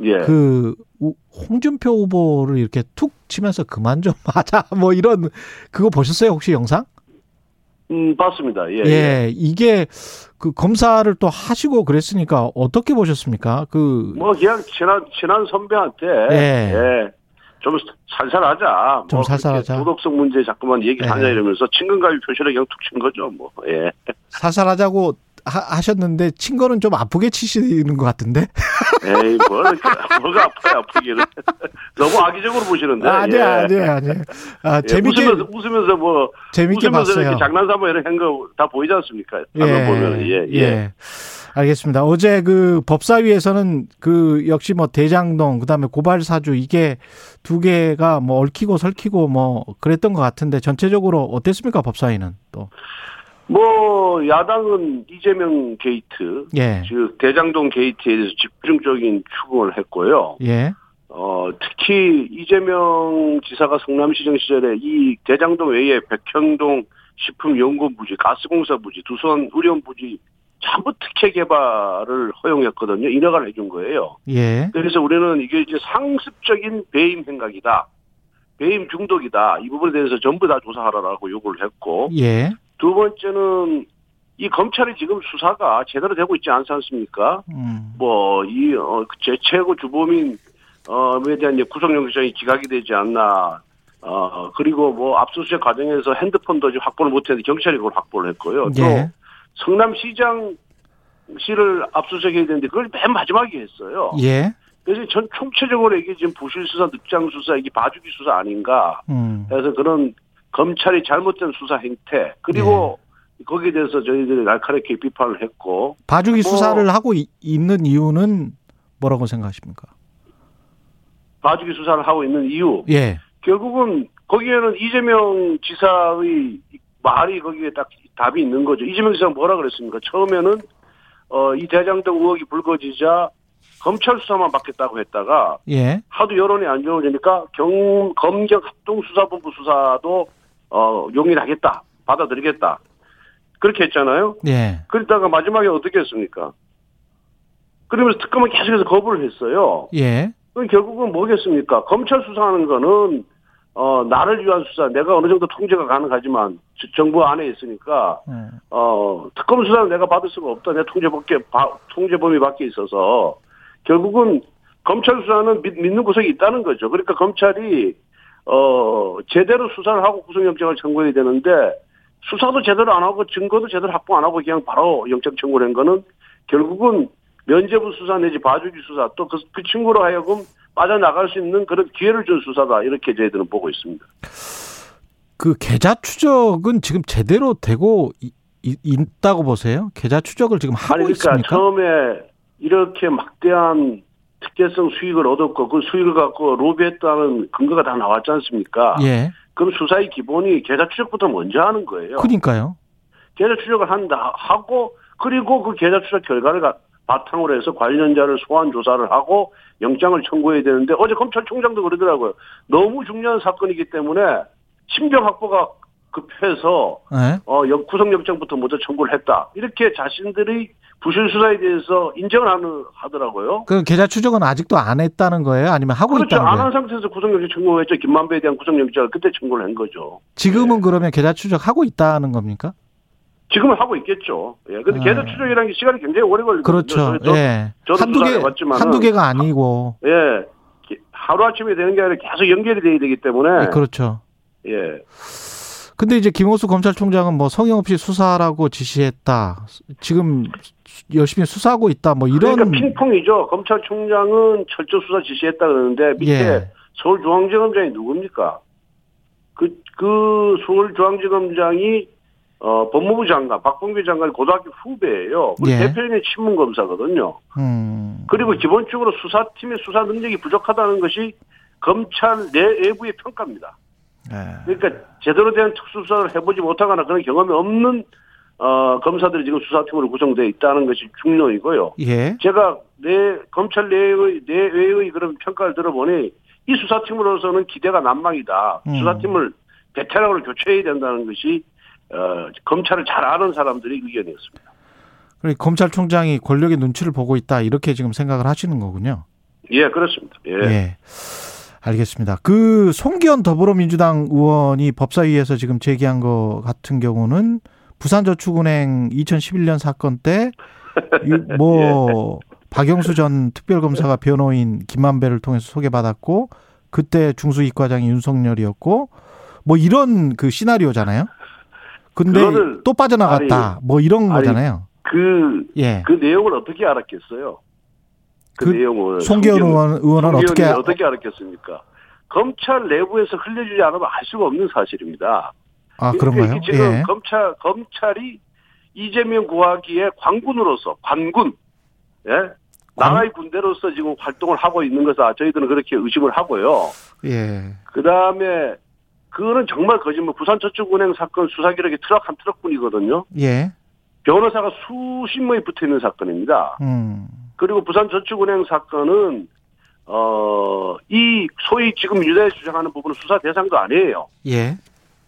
예. 그 우- 홍준표 후보를 이렇게 툭 치면서 그만 좀 하자 뭐 이런 그거 보셨어요 혹시 영상? 음, 봤습니다. 예. 예, 이게 그 검사를 또 하시고 그랬으니까 어떻게 보셨습니까? 그 뭐, 그냥 친한, 친한 선배한테, 예. 예. 좀 살살하자. 좀 뭐 살살하자. 도덕성 문제 자꾸만 얘기하냐 예. 이러면서 친근감이 표시를 그냥 툭친 거죠, 뭐. 예. 사살하자고 하, 셨는데 친 거는 좀 아프게 치시는 것 같은데? 에이, 뭘, 뭐가 아파요, 아프기는. 너무 악의적으로 보시는데. 아니야, 예. 아니야, 아니야. 아, 예, 재밌게 웃으면서, 웃으면서 뭐, 재밌게 웃으면서 봤어요. 이렇게 장난삼아 이렇게 한거다 보이지 않습니까? 화면 보면, 예, 예. 알겠습니다. 어제 그 법사위에서는 그 역시 뭐 대장동 그다음에 고발 사주 이게 두 개가 뭐 얽히고 설키고 뭐 그랬던 것 같은데 전체적으로 어땠습니까 법사위는 또 뭐 야당은 이재명 게이트, 예. 즉 대장동 게이트에 대해서 집중적인 추궁을 했고요. 예. 어, 특히 이재명 지사가 성남시장 시절에 이 대장동 외에 백현동 식품연구 부지, 가스공사 부지, 두산 의료원 부지 전부 특혜 개발을 허용했거든요. 인허가를 해준 거예요. 예. 그래서 우리는 이게 이제 상습적인 배임 행각이다. 배임 중독이다. 이 부분에 대해서 전부 다 조사하라라고 요구를 했고, 예. 두 번째는 이 검찰이 지금 수사가 제대로 되고 있지 않지 않습니까? 음. 뭐, 이, 어, 제 최고 주범인, 어, 에 대한 이제 구속영장이 기각이 되지 않나. 어, 그리고 뭐, 압수수색 과정에서 핸드폰도 지금 확보를 못했는데 경찰이 그걸 확보를 했고요. 또, 예. 성남시장 씨를 압수수색해야 되는데 그걸 맨 마지막에 했어요. 예. 그래서 전 총체적으로 이게 지금 부실 수사, 늑장 수사, 이게 봐주기 수사 아닌가. 음. 그래서 그런 검찰이 잘못된 수사 행태 그리고 네. 거기에 대해서 저희들이 날카롭게 비판을 했고 봐주기 뭐- 수사를 하고 이- 있는 이유는 뭐라고 생각하십니까? 봐주기 수사를 하고 있는 이유 예. 결국은 거기에는 이재명 지사의 말이 거기에 딱 답이 있는 거죠. 이재명 지사가 뭐라 그랬습니까? 처음에는 어, 이 대장 동 의혹이 불거지자 검찰 수사만 받겠다고 했다가 예. 하도 여론이 안 좋아지니까 경 검경 합동수사본부 수사도 어, 용인하겠다, 받아들이겠다 그렇게 했잖아요. 예. 그러다가 마지막에 어떻게 했습니까? 그러면서 특검은 계속해서 거부를 했어요. 예. 그럼 결국은 뭐겠습니까? 검찰 수사하는 거는 어 나를 위한 수사, 내가 어느 정도 통제가 가능하지만 저- 정부 안에 있으니까 음. 어 특검 수사는 내가 받을 수가 없다. 내 통제 밖에 바- 통제 범위 밖에 있어서 결국은 검찰 수사는 믿, 믿는 구석이 있다는 거죠. 그러니까 검찰이 어 제대로 수사를 하고 구속영장을 청구해야 되는데 수사도 제대로 안 하고 증거도 제대로 확보 안 하고 그냥 바로 영장 청구를 한 거는 결국은 면제부 수사 내지 봐주기 수사 또 그 그 친구로 하여금 빠져나갈 수 있는 그런 기회를 준 수사다 이렇게 저희들은 보고 있습니다. 그 계좌 추적은 지금 제대로 되고 이- 이- 있다고 보세요? 계좌 추적을 지금 하고 아니 그러니까 있습니까? 처음에 이렇게 막대한 특혜성 수익을 얻었고 그 수익을 갖고 로비했다는 근거가 다 나왔지 않습니까? 예. 그럼 수사의 기본이 계좌 추적부터 먼저 하는 거예요. 그러니까요. 계좌 추적을 한다 하고 그리고 그 계좌 추적 결과를 가- 바탕으로 해서 관련자를 소환 조사를 하고 영장을 청구해야 되는데 어제 검찰총장도 그러더라고요. 너무 중요한 사건이기 때문에 신병 확보가 급해서 예. 어, 영- 구속영장부터 먼저 청구를 했다. 이렇게 자신들이 부실 수사에 대해서 인정을 하는, 하더라고요. 그 계좌 추적은 아직도 안 했다는 거예요? 아니면 하고 그렇죠. 있다는 안 거예요? 한 상태에서 구속영장 청구했죠. 김만배에 대한 구속영장을 그때 청구를 한 거죠. 지금은 예. 그러면 계좌 추적 하고 있다는 겁니까? 지금은 하고 있겠죠. 예. 근데 아. 계좌 추적이라는 게 시간이 굉장히 오래 걸리거든요. 그렇죠. 저- 예. 저도 한두 개 한두 개가 아니고 예. 하루아침에 되는 게 아니라 계속 연결이 돼야 되기 때문에 예, 그렇죠. 예. 근데 이제 김호수 검찰총장은 뭐 성의 없이 수사라고 지시했다. 지금 수- 열심히 수사하고 있다. 뭐 이런 그러니까 핑퐁이죠. 검찰총장은 철저 수사 지시했다 그러는데 밑에 예. 서울중앙지검장이 누굽니까? 그, 그 서울중앙지검장이 어, 법무부 장관, 박봉규 장관이 고등학교 후배예요. 우리 예. 대표님이 친문 검사거든요. 음. 그리고 기본적으로 수사팀의 수사 능력이 부족하다는 것이 검찰 내외부의 평가입니다. 예. 그러니까 제대로 된 특수수사를 해보지 못하거나 그런 경험이 없는 어, 검사들이 지금 수사팀으로 구성되어 있다는 것이 중요이고요. 예. 제가 내 검찰 내의 내외의 그런 평가를 들어보니 이 수사팀으로서는 기대가 난망이다. 음. 수사팀을 베테랑으로 교체해야 된다는 것이 어, 검찰을 잘 아는 사람들의 의견이었습니다. 그리고 검찰총장이 권력의 눈치를 보고 있다. 이렇게 지금 생각을 하시는 거군요. 예, 그렇습니다. 예. 예. 알겠습니다. 그 송기현 더불어민주당 의원이 법사위에서 지금 제기한 거 같은 경우는 부산저축은행 2011년 사건 때 뭐 박영수 전 특별검사가 변호인 김만배를 통해서 소개받았고 그때 중수이과장이 윤석열이었고 뭐 이런 그 시나리오잖아요. 근데 또 빠져나갔다. 아니, 뭐 이런 아니, 거잖아요. 그, 예. 그 내용을 어떻게 알았겠어요? 그, 그 내용을. 송기현 의원, 의원은 어떻게 어떻게 알았겠습니까? 검찰 내부에서 흘려주지 않으면 알 수가 없는 사실입니다. 아 그런가요? 지금 예. 검찰 검찰이 이재명 구하기에 관군으로서 관군, 예, 나라의 군대로서 지금 활동을 하고 있는 것을 저희들은 그렇게 의심을 하고요. 예. 그 다음에 그거는 정말 거짓말. 부산저축은행 사건 수사 기록이 트럭 한 트럭뿐이거든요. 예. 변호사가 수십 명이 붙어 있는 사건입니다. 음. 그리고 부산저축은행 사건은 어, 이 소위 지금 민주당이 주장하는 부분은 수사 대상도 아니에요. 예.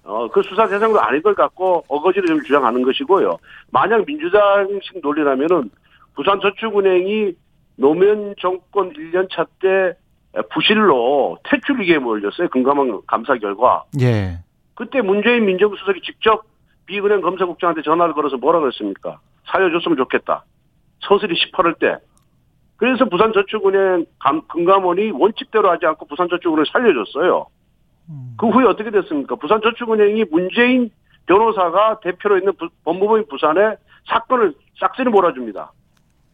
어, 그 수사 대상도 아닌 걸 갖고 어거지를 좀 주장하는 것이고요. 만약 민주당식 논리라면은 부산저축은행이 노무현 정권 1년 차 때 부실로 퇴출 위기에 몰렸어요. 금감원 감사 결과. 예. 그때 문재인 민정수석이 직접 비은행 검사국장한테 전화를 걸어서 뭐라 그랬습니까? 살려줬으면 좋겠다. 서슬이 18월 때. 그래서 부산저축은행 감, 금감원이 원칙대로 하지 않고 부산저축은행을 살려줬어요. 그 후에 어떻게 됐습니까? 부산저축은행이 문재인 변호사가 대표로 있는 부- 법무부인 부산에 사건을 싹쓸이 몰아줍니다.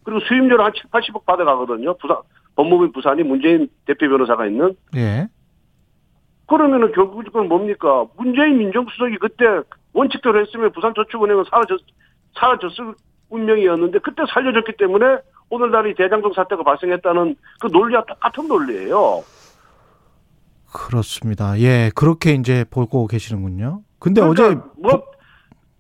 그리고 수임료를 한 7, 80억 받아가거든요. 부산, 법무부 부산이 문재인 대표 변호사가 있는. 예. 그러면은 결국 그건 뭡니까? 문재인 민정수석이 그때 원칙대로 했으면 부산저축은행은 사라졌, 사라졌을 운명이었는데 그때 살려줬기 때문에 오늘날 이 대장동 사태가 발생했다는 그 논리와 똑같은 논리예요. 그렇습니다. 예, 그렇게 이제 보고 계시는군요. 근데 그러니까 어제 뭐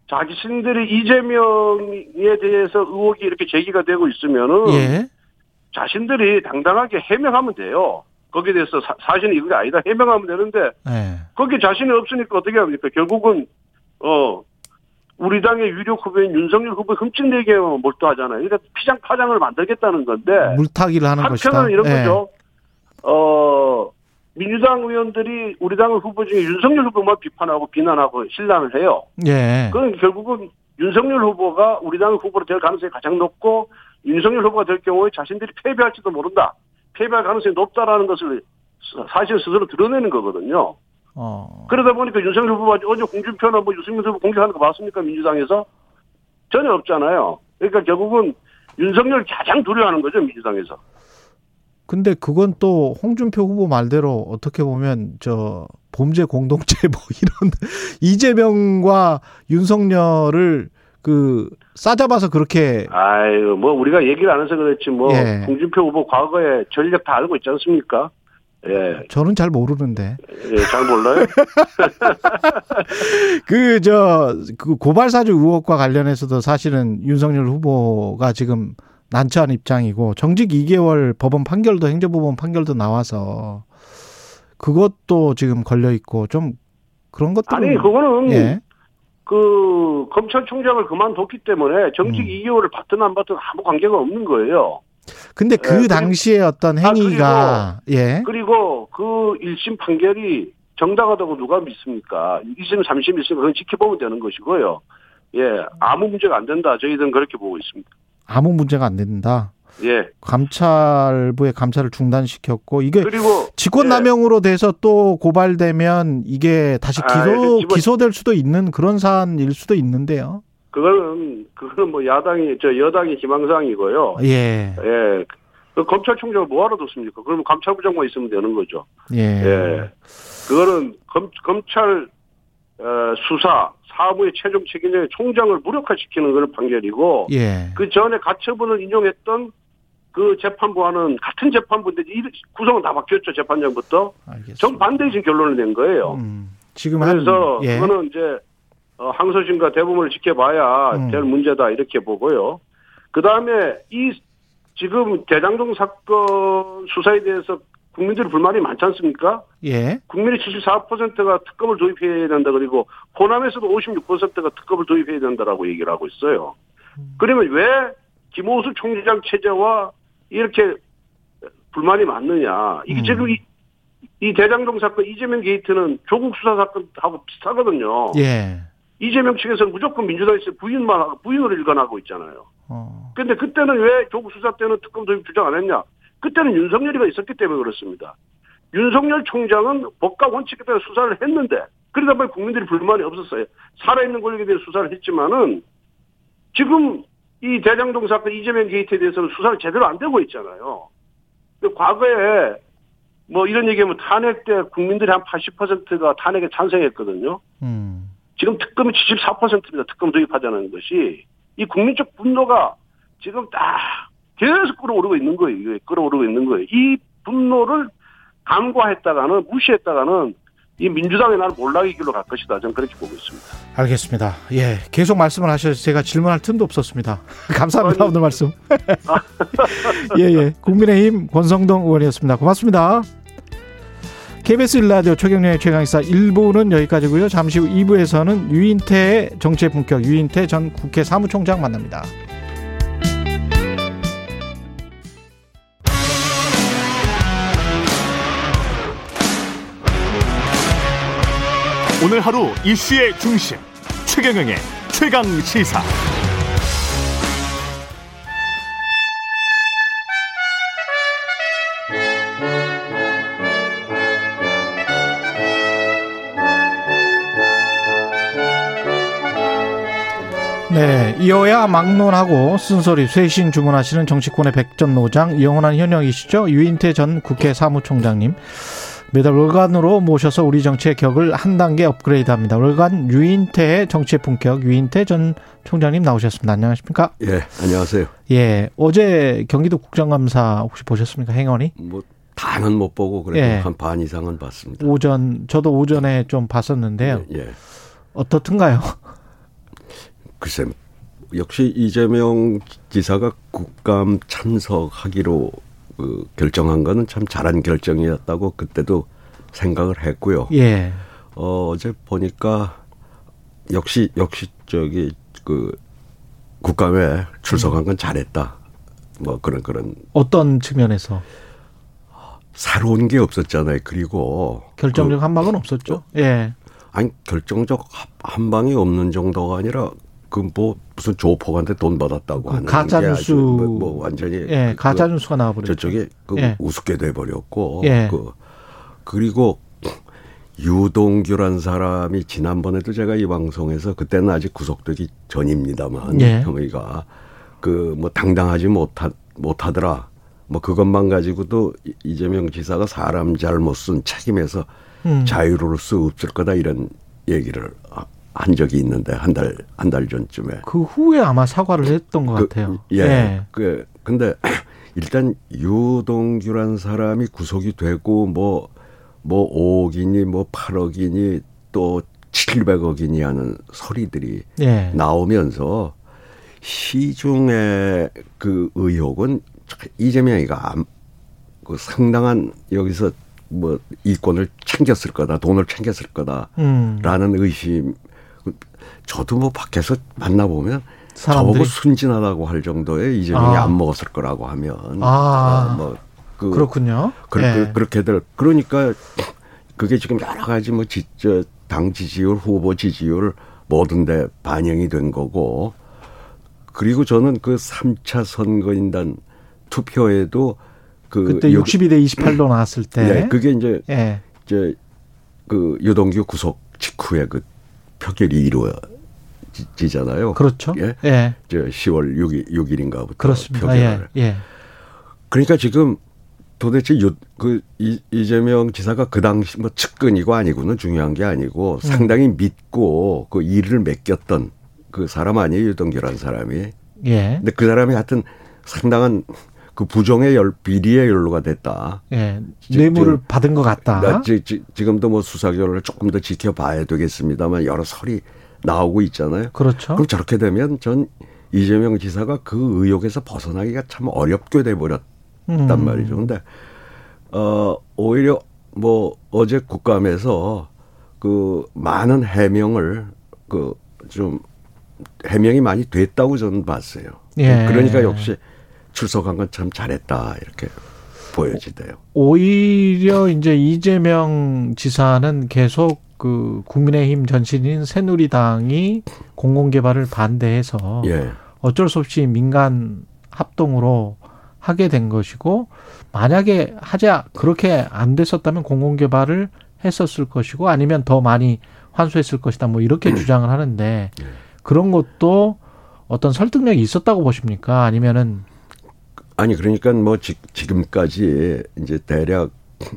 자신들이 이재명에 대해서 의혹이 이렇게 제기가 되고 있으면은 예. 자신들이 당당하게 해명하면 돼요. 거기에 대해서 사, 사실은 이게 아니다 해명하면 되는데 예. 거기에 자신이 없으니까 어떻게 합니까? 결국은 어 우리 당의 유력 후보인 윤석열 후보 흠집내기에 몰두하잖아요. 그러니까 피장 파장을 만들겠다는 건데 물타기를 하는 것이다. 한편은 이런 예. 거죠. 어 민주당 의원들이 우리 당 후보 중에 윤석열 후보만 비판하고 비난하고 신란을 해요. 예. 그건 결국은 윤석열 후보가 우리 당 후보로 될 가능성이 가장 높고 윤석열 후보가 될 경우에 자신들이 패배할지도 모른다. 패배할 가능성이 높다라는 것을 사실 스스로 드러내는 거거든요. 어. 그러다 보니까 윤석열 후보가 어제 홍준표나 뭐 유승민 후보 공격하는 거 봤습니까? 민주당에서? 전혀 없잖아요. 그러니까 결국은 윤석열 가장 두려워하는 거죠, 민주당에서. 근데 그건 또 홍준표 후보 말대로 어떻게 보면 저 범죄 공동체 뭐 이런 이재명과 윤석열을 그 싸잡아서 그렇게 아유, 뭐 우리가 얘기를 안 해서 그렇지 뭐 예. 홍준표 후보 과거에 전력 다 알고 있지 않습니까? 예, 저는 잘 모르는데 예, 잘 몰라요. 그 저 그 고발 사주 의혹과 관련해서도 사실은 윤석열 후보가 지금 난처한 입장이고 정직 2개월 법원 판결도 행정법원 판결도 나와서 그것도 지금 걸려 있고 좀 그런 것들은 아니 그거는 예. 그 검찰총장을 그만뒀기 때문에 정직 음. 2개월을 받든 안 받든 아무 관계가 없는 거예요. 근데 그 예, 그리고- 당시에 어떤 아, 행위가 예. 그리고 그 1심 판결이 정당하다고 누가 믿습니까? 2심, 3심 있으면 그건 지켜보면 되는 것이고요. 예, 아무 문제가 안 된다. 저희들은 그렇게 보고 있습니다. 아무 문제가 안 된다. 예. 감찰부의 감찰을 중단시켰고 이게 그리고 직권남용으로 돼서 또 고발되면 이게 다시 아, 기소 이게 직권- 기소될 수도 있는 그런 사안일 수도 있는데요. 그거는 그거는 뭐 야당이 저 여당이 희망사항이고요. 예, 예. 그 검찰총장을 뭐하러 뒀습니까? 그러면 감찰부장만 있으면 되는 거죠. 예, 예. 그거는 검, 검찰 어, 수사 사무의 최종 책임자의 총장을 무력화시키는 그런 판결이고 예, 그 전에 가처분을 인용했던 그 재판부와는 같은 재판부인데 이 구성은 다 바뀌었죠 재판장부터 알겠습니다. 정반대의 지금 결론을 낸 거예요. 음, 지금 한 그래서 예, 그거는 이제 어, 항소심과 대부분을 지켜봐야 음. 될 문제다 이렇게 보고요. 그 다음에 이 지금 대장동 사건 수사에 대해서 국민들이 불만이 많지 않습니까? 예, 국민의 74%가 특검을 도입해야 된다 그리고 호남에서도 56%가 특검을 도입해야 된다라고 얘기를 하고 있어요. 그러면 왜 김호수 총장 체제와 이렇게 불만이 많느냐? 이게 음. 지금 이, 이 대장동 사건 이재명 게이트는 조국 수사 사건하고 비슷하거든요. 예, 이재명 측에서는 무조건 민주당에서 부인만 부인으로 일관하고 있잖아요. 어, 근데 그때는 왜 조국 수사 때는 특검 도입 주장 안 했냐? 그때는 윤석열이가 있었기 때문에 그렇습니다. 윤석열 총장은 법과 원칙에 따라 수사를 했는데 그러다 보니 국민들이 불만이 없었어요. 살아있는 권력에 대해 수사를 했지만은 지금 이 대장동 사건 이재명 게이트에 대해서는 수사를 제대로 안 되고 있잖아요. 그 과거에 뭐 이런 얘기하면 탄핵 때 국민들이 한 80%가 탄핵에 찬성했거든요. 음, 지금 특검이 74%입니다. 특검 도입하자는 것이 이 국민적 분노가 지금 딱 계속 끌어오르고 있는 거예요. 끌어오르고 있는 거예요. 이 분노를 간과했다가는 무시했다가는 이 민주당이 나는 몰락의 길로 갈 것이다. 저는 그렇게 보고 있습니다. 알겠습니다. 예, 계속 말씀을 하셔서 제가 질문할 틈도 없었습니다. 감사합니다 아니, 오늘 말씀. 예, 예, 국민의힘 권성동 의원이었습니다. 고맙습니다. KBS 일라디오 최경련의 최강의사 1부는 여기까지고요. 잠시 후 2부에서는 유인태의 정치의 본격 유인태 전 국회 사무총장 만납니다. 오늘 하루 이슈의 중심 최경영의 최강 시사. 네, 이어야 막론하고 쓴소리 쇄신 주문하시는 정치권의 백전 노장 영원한 현역이시죠 유인태 전 국회 사무총장님 매달 월간으로 모셔서 우리 정치의 격을 한 단계 업그레이드합니다. 월간 유인태의 정치의 품격 유인태 전 총장님 나오셨습니다. 안녕하십니까? 예, 안녕하세요. 예, 어제 경기도 국정감사 혹시 보셨습니까? 행원이? 뭐 다는 못 보고 그래도 예. 한반 이상은 봤습니다. 오전 저도 오전에 좀 봤었는데요. 예. 어떻든가요? 글쎄 역시 이재명 지사가 국감 참석하기로 그 결정한 거는 참 잘한 결정이었다고 그때도 생각을 했고요. 예. 어, 어제 보니까 역시 역시 저기 그 국감에 출석한 건 잘했다. 뭐 그런 그런 어떤 측면에서 새로운 게 없었잖아요. 그리고 결정적 한방은 없었죠. 예. 아니 결정적 한 방이 없는 정도가 아니라 그뭐 무슨 조폭한테 돈 받았다고 그 하는 가짜 게 뉴스 뭐, 뭐 완전히 예, 그 가짜 뉴스가 나와버렸죠. 저쪽에 그 예. 우습게 돼 버렸고 예. 그 그리고 유동규란 사람이 지난번에도 제가 이 방송에서 그때는 아직 구속되기 전입니다만 예. 혐의가 그 뭐 당당하지 못하 못하더라. 뭐 그것만 가지고도 이- 이재명 지사가 사람 잘못은 책임에서 음. 자유로울 수 없을 거다 이런 얘기를 하- 한 적이 있는데 한 달 한 달 전쯤에 그 후에 아마 사과를 했던 것 그, 같아요. 예. 그 근데 일단 유동규란 사람이 구속이 되고 뭐뭐 5억이니 뭐 8억이니 또 700억이니 하는 소리들이 예. 나오면서 시중의 그 의혹은 이재명이가 암- 그 상당한 여기서 뭐 이권을 챙겼을 거다, 돈을 챙겼을 거다라는 음. 의심. 저도 뭐 밖에서 만나보면 사람들이 저보고 순진하다고 할 정도의 이재명이 아. 안 먹었을 거라고 하면 아. 어, 뭐 그, 그렇군요. 그, 예. 렇게들 그러니까 그게 지금 여러 가지 뭐 지, 저, 당 지지율, 후보 지지율 모든데 반영이 된 거고 그리고 저는 그 3차 선거인단 투표에도 그 그때 여기- 62대 28로 나왔을 때 예, 그게 이제 예. 이제 그 유동규 구속 직후에 그 표결이 이루어지잖아요. 그렇죠. 예. 예. 저 10월 6일 6일인가부터 그렇습니다. 표결을. 예. 예. 그러니까 지금 도대체 유, 그 이, 이재명 지사가 그 당시 뭐 측근이고 아니고는 중요한 게 아니고 음. 상당히 믿고 그 일을 맡겼던 그 사람 아니에요 유동규란 사람이. 예. 근데 그 사람이 하여튼 상당한 그 부정의 열 비리의 연루가 됐다. 예. 지- 뇌물을 지금- 받은 것 같다. 나 지, 지, 지금도 뭐 수사 결과를 조금 더 지켜봐야 되겠습니다만 여러 설이 나오고 있잖아요. 그렇죠. 그럼 저렇게 되면 전 이재명 지사가 그 의혹에서 벗어나기가 참 어렵게 돼 버렸단 음. 말이죠. 근데 어 오히려 뭐 어제 국감에서 그 많은 해명을 그 좀 해명이 많이 됐다고 저는 봤어요. 예. 그러니까 역시 출석한 건 참 잘했다 이렇게 보여지대요. 오히려 이제 이재명 지사는 계속 그 국민의힘 전신인 새누리당이 공공개발을 반대해서 예. 어쩔 수 없이 민간 합동으로 하게 된 것이고 만약에 하자 그렇게 안 됐었다면 공공개발을 했었을 것이고 아니면 더 많이 환수했을 것이다 뭐 이렇게 주장을 하는데 그런 것도 어떤 설득력이 있었다고 보십니까 아니면은 아니 그러니까 뭐 지, 지금까지 이제 대략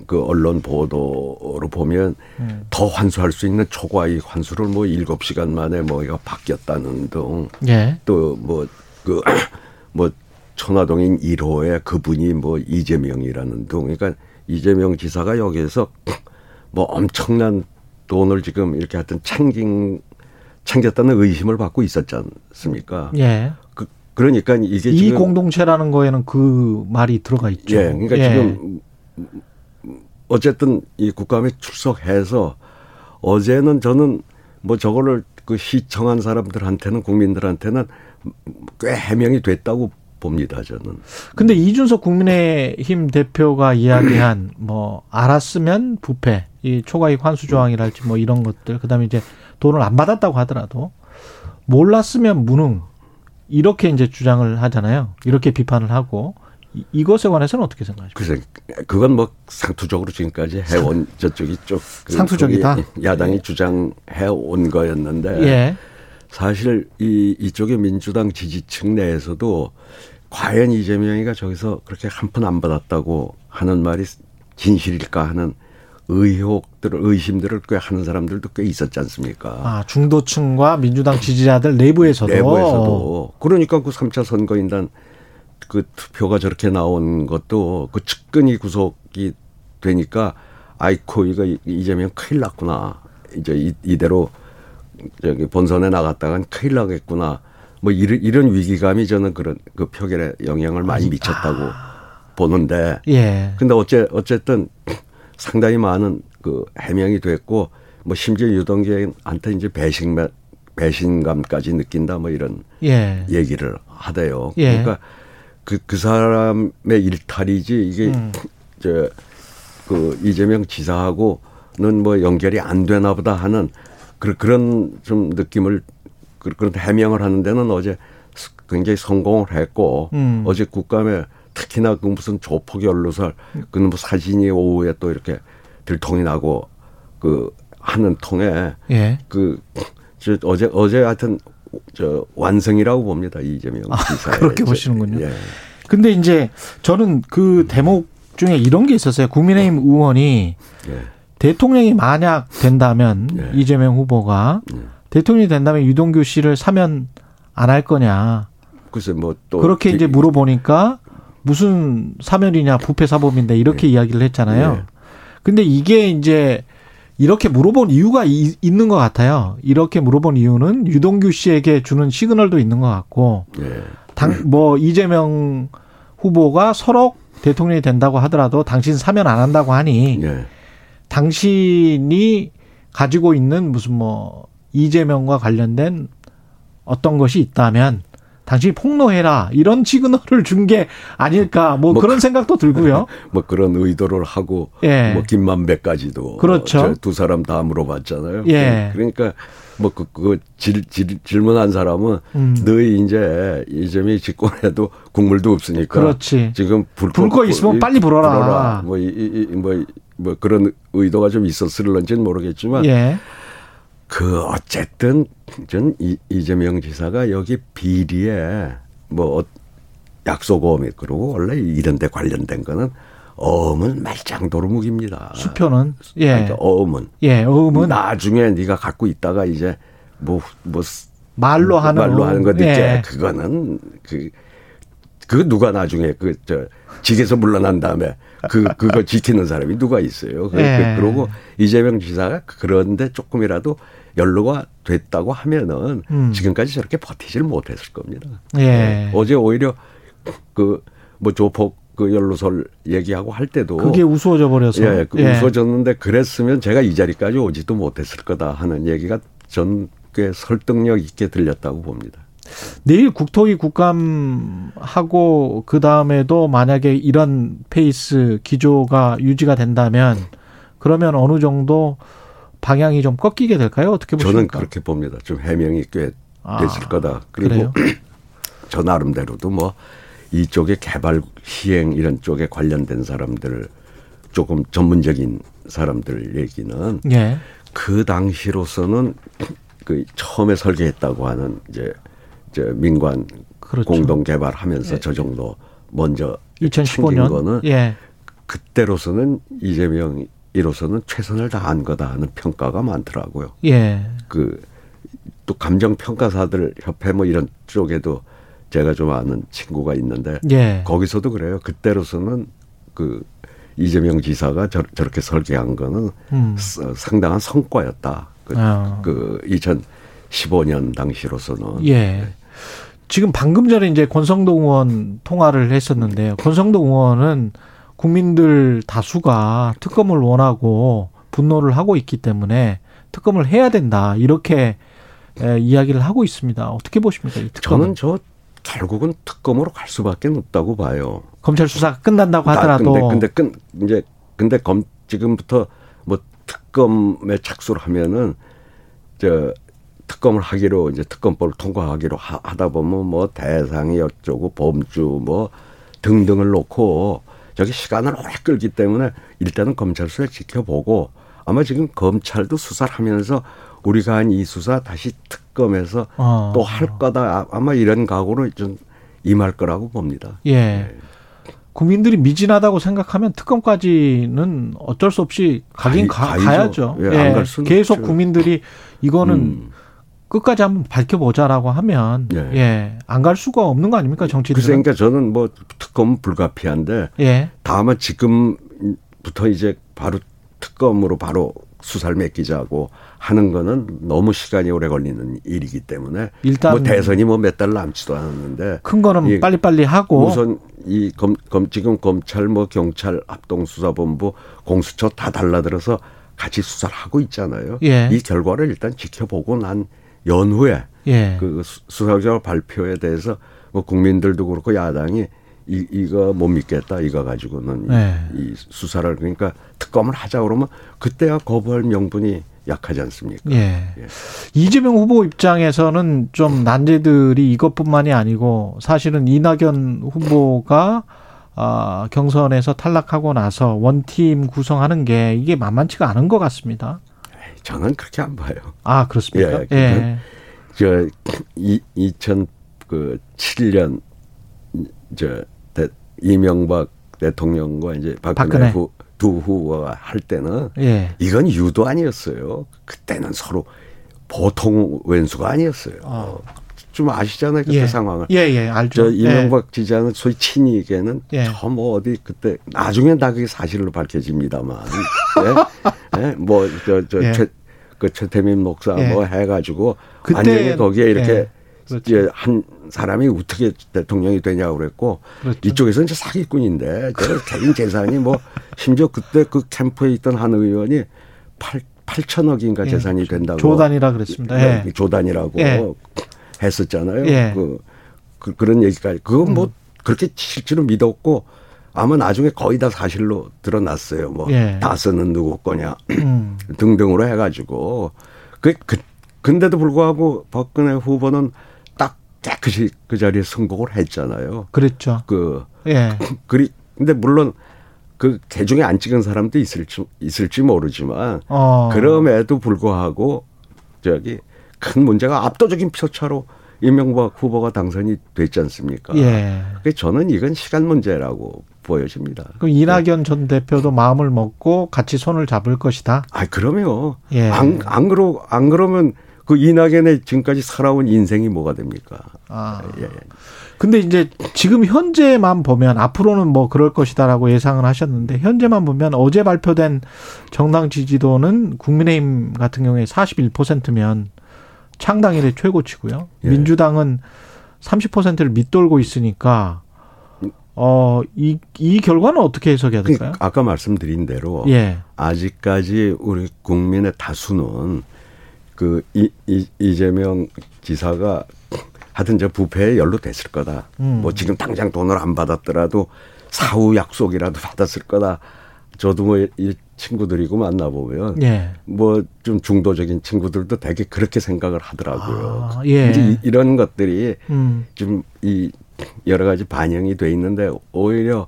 그 언론 보도로 보면 음. 더 환수할 수 있는 초과이익 환수를 뭐 일곱 시간 만에 뭐 이거 바뀌었다는 등예또뭐그 뭐 천화동인 1호에 그분이 뭐 이재명이라는 등 그러니까 이재명 지사가 여기에서 뭐 엄청난 돈을 지금 이렇게 하여튼 챙긴 챙겼다는 의심을 받고 있었지 않습니까? 예. 그, 그러니까 이게 이 공동체라는 거에는 그 말이 들어가 있죠. 예, 그러니까 지금 어쨌든 이 국감에 출석해서 어제는 저는 뭐 저거를 그 시청한 사람들한테는 국민들한테는 꽤 해명이 됐다고 봅니다 저는. 근데 이준석 국민의힘 대표가 이야기한 뭐 알았으면 부패, 이 초과이익 환수 조항이랄지 뭐 이런 것들, 그다음에 이제 돈을 안 받았다고 하더라도 몰랐으면 무능 이렇게 이제 주장을 하잖아요. 이렇게 비판을 하고 이- 이것에 관해서는 어떻게 생각하십니까? 글쎄 그건 뭐 상투적으로 지금까지 해온 저쪽이 쪽그 상투적이다? 거기 야당이 주장해 온 거였는데 예, 사실 이 이쪽의 민주당 지지층 내에서도 과연 이재명이가 저기서 그렇게 한 푼 안 받았다고 하는 말이 진실일까 하는 의혹들을 의심들을 꽤 하는 사람들도 꽤 있었지 않습니까? 아, 중도층과 민주당 지지자들 내부에서도 내부에서도 그러니까 그 3차 선거인단 그 투표가 저렇게 나온 것도 그 측근이 구속이 되니까 아이코 이거 이재명 큰일 났구나. 이제 이, 이대로 저기 본선에 나갔다간 큰일 나겠구나. 뭐 이런, 이런 위기감이 저는 그런 그 표결에 영향을 많이 미쳤다고 보는데. 예. 근데 어째 어쨌든 상당히 많은 그 해명이 됐고 뭐 심지어 유동규한테 이제 배신 배신감까지 느낀다 뭐 이런 예. 얘기를 하대요. 예. 그러니까 그, 그 사람의 일탈이지 이게 음. 저그 이재명 지사하고는 뭐 연결이 안 되나 보다 하는 그, 그런 좀 느낌을 그- 그런 해명을 하는 데는 어제 굉장히 성공을 했고 음. 어제 국감에 특히나 그 무슨 조폭 연루설 그뭐 사진이 오후에 또 이렇게 들통이 나고 그 하는 통에 예. 그저 어제 어제 하여튼 저 완성이라고 봅니다 이재명 지사의 아, 그렇게 저- 보시는군요. 예. 근데 이제 저는 그 대목 중에 이런 게 있었어요. 국민의힘 의원이 예. 대통령이 만약 된다면 예. 이재명 후보가 예. 대통령이 된다면 유동규 씨를 사면 안 할 거냐. 글쎄 뭐 또 그렇게 이제 물어보니까 무슨 사면이냐 부패 사범인데 이렇게 이야기를 했잖아요. 예. 근데 이게 이제 이렇게 물어본 이유가 이- 있는 것 같아요. 이렇게 물어본 이유는 유동규 씨에게 주는 시그널도 있는 것 같고 예. 당 뭐 이재명 후보가 서로 대통령이 된다고 하더라도 당신 사면 안 한다고 하니 예. 당신이 가지고 있는 무슨 뭐 이재명과 관련된 어떤 것이 있다면 당신이 폭로해라 이런 시그널을 준 게 아닐까 뭐, 뭐 그런 생각도 들고요. 뭐 그런 의도를 하고 예. 뭐 김만배까지도 그렇죠. 저두 사람 다 물어봤잖아요. 예. 그러니까 뭐그그 질, 질, 질문한 사람은 음. 너희 이제 이재명이 집권해도 국물도 없으니까 그렇지. 지금 불, 불거 있으면 빨리 불어라. 뭐, 이, 이, 뭐, 이- 뭐 그런 의도가 좀 있었을런지는 모르겠지만 예. 그 어쨌든 전 이, 이재명 지사가 여기 비리에 뭐 어- 약속어음이 그러고 원래 이런 데 관련된 거는 어음은 말짱도루묵입니다. 수표는 예. 그러니까 어음은 예, 어음은 나중에 네가 갖고 있다가 이제 뭐뭐 말로 하는 말로. 하는 거 늦게 예. 그거는 그 그거 누가 나중에 그 저 직에서 물러난 다음에 그 그거 지키는 사람이 누가 있어요. 그, 예. 그, 그러고 이재명 지사가 그런데 조금이라도 연루가 됐다고 하면은 음. 지금까지 저렇게 버티질 못했을 겁니다. 예. 어제 오히려 그 뭐 조폭 그 연루설 얘기하고 할 때도 그게 우스워져 버려서 예, 그 웃어졌는데 그랬으면 제가 이 자리까지 오지도 못했을 거다 하는 얘기가 전 꽤 설득력 있게 들렸다고 봅니다. 내일 국토위 국감하고 그 다음에도 만약에 이런 페이스 기조가 유지가 된다면 그러면 어느 정도 방향이 좀 꺾이게 될까요? 어떻게 보십니까? 저는 그렇게 봅니다. 좀 해명이 꽤 아, 됐을 거다. 그리고? 저 나름대로도 뭐 이쪽에 개발 시행 이런 쪽에 관련된 사람들 조금 전문적인 사람들 얘기는 예. 그 당시로서는 그 처음에 설계했다고 하는 이제 저 민관 그렇죠. 공동 개발하면서 저 정도 먼저 챙긴 2015년 거는 예. 그때로서는 이재명 이로서는 최선을 다한 거다 하는 평가가 많더라고요. 예. 그 또 감정 평가사들 협회 뭐 이런 쪽에도 제가 좀 아는 친구가 있는데 예. 거기서도 그래요. 그때로서는 그 이재명 지사가 저, 저렇게 설계한 거는 음. 서- 상당한 성과였다. 그, 아. 그 2015년 당시로서는 예. 지금 방금 전에 이제 권성동 의원 통화를 했었는데요. 권성동 의원은 국민들 다수가 특검을 원하고 분노를 하고 있기 때문에 특검을 해야 된다. 이렇게 에, 이야기를 하고 있습니다. 어떻게 보십니까? 이 특검. 저는 저 결국은 특검으로 갈 수밖에 없다고 봐요. 검찰 수사가 끝난다고 나- 하더라도 근데 근데 끈 이제 근데 검 지금부터 뭐 특검에 착수를 하면은 저 특검을 하기로 이제 특검법을 통과하기로 하, 하다 보면 뭐 대상이 어쩌고 범주 뭐 등등을 놓고 저기 시간을 오래 끌기 때문에 일단은 검찰 수사 지켜보고 아마 지금 검찰도 수사를 하면서 우리가 한 이 수사 다시 특 특검에서 어. 또할 거다 아- 아마 이런 각오로 좀 임할 거라고 봅니다. 예. 국민들이 미진하다고 생각하면 특검까지는 어쩔 수 없이 가긴 가, 가야죠. 가야죠. 예, 안갈 수는 계속 없죠. 국민들이 이거는 음. 끝까지 한번 밝혀보자라고 하면 예. 예, 안갈 수가 없는 거 아닙니까 글쎄, 정치들은? 그러니까 저는 뭐 특검 불가피한데 예, 다만 지금부터 이제 바로 특검으로 바로 수사를 맡기자고 하는 거는 너무 시간이 오래 걸리는 일이기 때문에 일단 뭐 대선이 뭐 몇 달 남지도 않았는데 큰 거는 이 빨리빨리 하고 우선 이 검, 검 지금 검찰 뭐 경찰 합동수사본부 공수처 다 달라들어서 같이 수사를 하고 있잖아요. 예. 이 결과를 일단 지켜보고 난 연후에 예, 그 수- 수사결과 발표에 대해서 뭐 국민들도 그렇고 야당이 이, 이거 못 믿겠다 이거 가지고는 이- 네. 이, 수사를 그러니까 특검을 하자 그러면 그때야 거부할 명분이 약하지 않습니까? 예. 예. 이재명 후보 입장에서는 좀 난제들이 이것뿐만이 아니고 사실은 이낙연 후보가 아, 경선에서 탈락하고 나서 원팀 구성하는 게 이게 만만치가 않은 것 같습니다. 저는 그렇게 안 봐요. 아 그렇습니까? 예, 예. 저 이, 2007년 저 대, 이명박 대통령과 이제 박근혜, 박근혜. 후, 두 후보가 할 때는 예. 이건 유도 아니었어요. 그때는 서로 보통 왼수가 아니었어요. 어. 좀 아시잖아요 그때 예. 상황을. 예, 예, 알죠. 저 이명박 지자는 소위 친이계는 예. 저뭐 어디 그때 나중엔 다 그게 사실로 밝혀집니다만 예? 예? 뭐저저 예. 최, 그 최태민 목사 예. 뭐 해가지고 그때- 완전히 거기에 이렇게 예. 그렇죠. 한 사람이 어떻게 대통령이 되냐고 그랬고 그렇죠. 이쪽에서는 이제 사기꾼인데 저 개인 재산이 뭐 심지어 그때 그 캠프에 있던 한 의원이 8 8천억인가 예. 재산이 된다고 조단이라 그랬습니다. 예. 네, 조단이라고 예. 했었잖아요. 예. 그, 그, 그 런 얘기까지. 그건 뭐 그렇게 실제로 믿었고 아마 나중에 거의 다 사실로 드러났어요. 뭐 예. 다스는 누구 거냐 음. 등등으로 해가지고 그, 그 근데도 불구하고 박근혜 후보는 딱 깨끗이 그 자리에 선곡을 했잖아요. 그랬죠. 그 예. 그리 근데 물론 그 개중에 안 찍은 사람도 있을지 있을지 모르지만 어. 그럼에도 불구하고 저기 큰 문제가 압도적인 표차로 이명박 후보가 당선이 됐지 않습니까? 예. 그래서 저는 이건 시간 문제라고 보여집니다. 그럼 이낙연 전 대표도 마음을 먹고 같이 손을 잡을 것이다. 아, 그러면 예. 안, 안 그러 안 그러면 그 이낙연의 지금까지 살아온 인생이 뭐가 됩니까? 아. 예. 근데 이제 지금 현재만 보면 앞으로는 뭐 그럴 것이다라고 예상을 하셨는데 현재만 보면 어제 발표된 정당 지지도는 국민의힘 같은 경우에 41%면 창당 이래 최고치고요. 예. 민주당은 30%를 밑돌고 있으니까 어, 이, 이 결과는 어떻게 해석해야 그 될까요? 아까 말씀드린 대로 예. 아직까지 우리 국민의 다수는 그 이, 이, 이재명 지사가 하여튼 저 부패에 연루됐을 거다. 음. 뭐 지금 당장 돈을 안 받았더라도 사후 약속이라도 받았을 거다. 저도 뭐이 친구들이고 만나보면 예. 뭐좀 중도적인 친구들도 되게 그렇게 생각을 하더라고요. 아, 예. 이제 이- 이런 것들이 음. 좀이 여러 가지 반영이 돼 있는데 오히려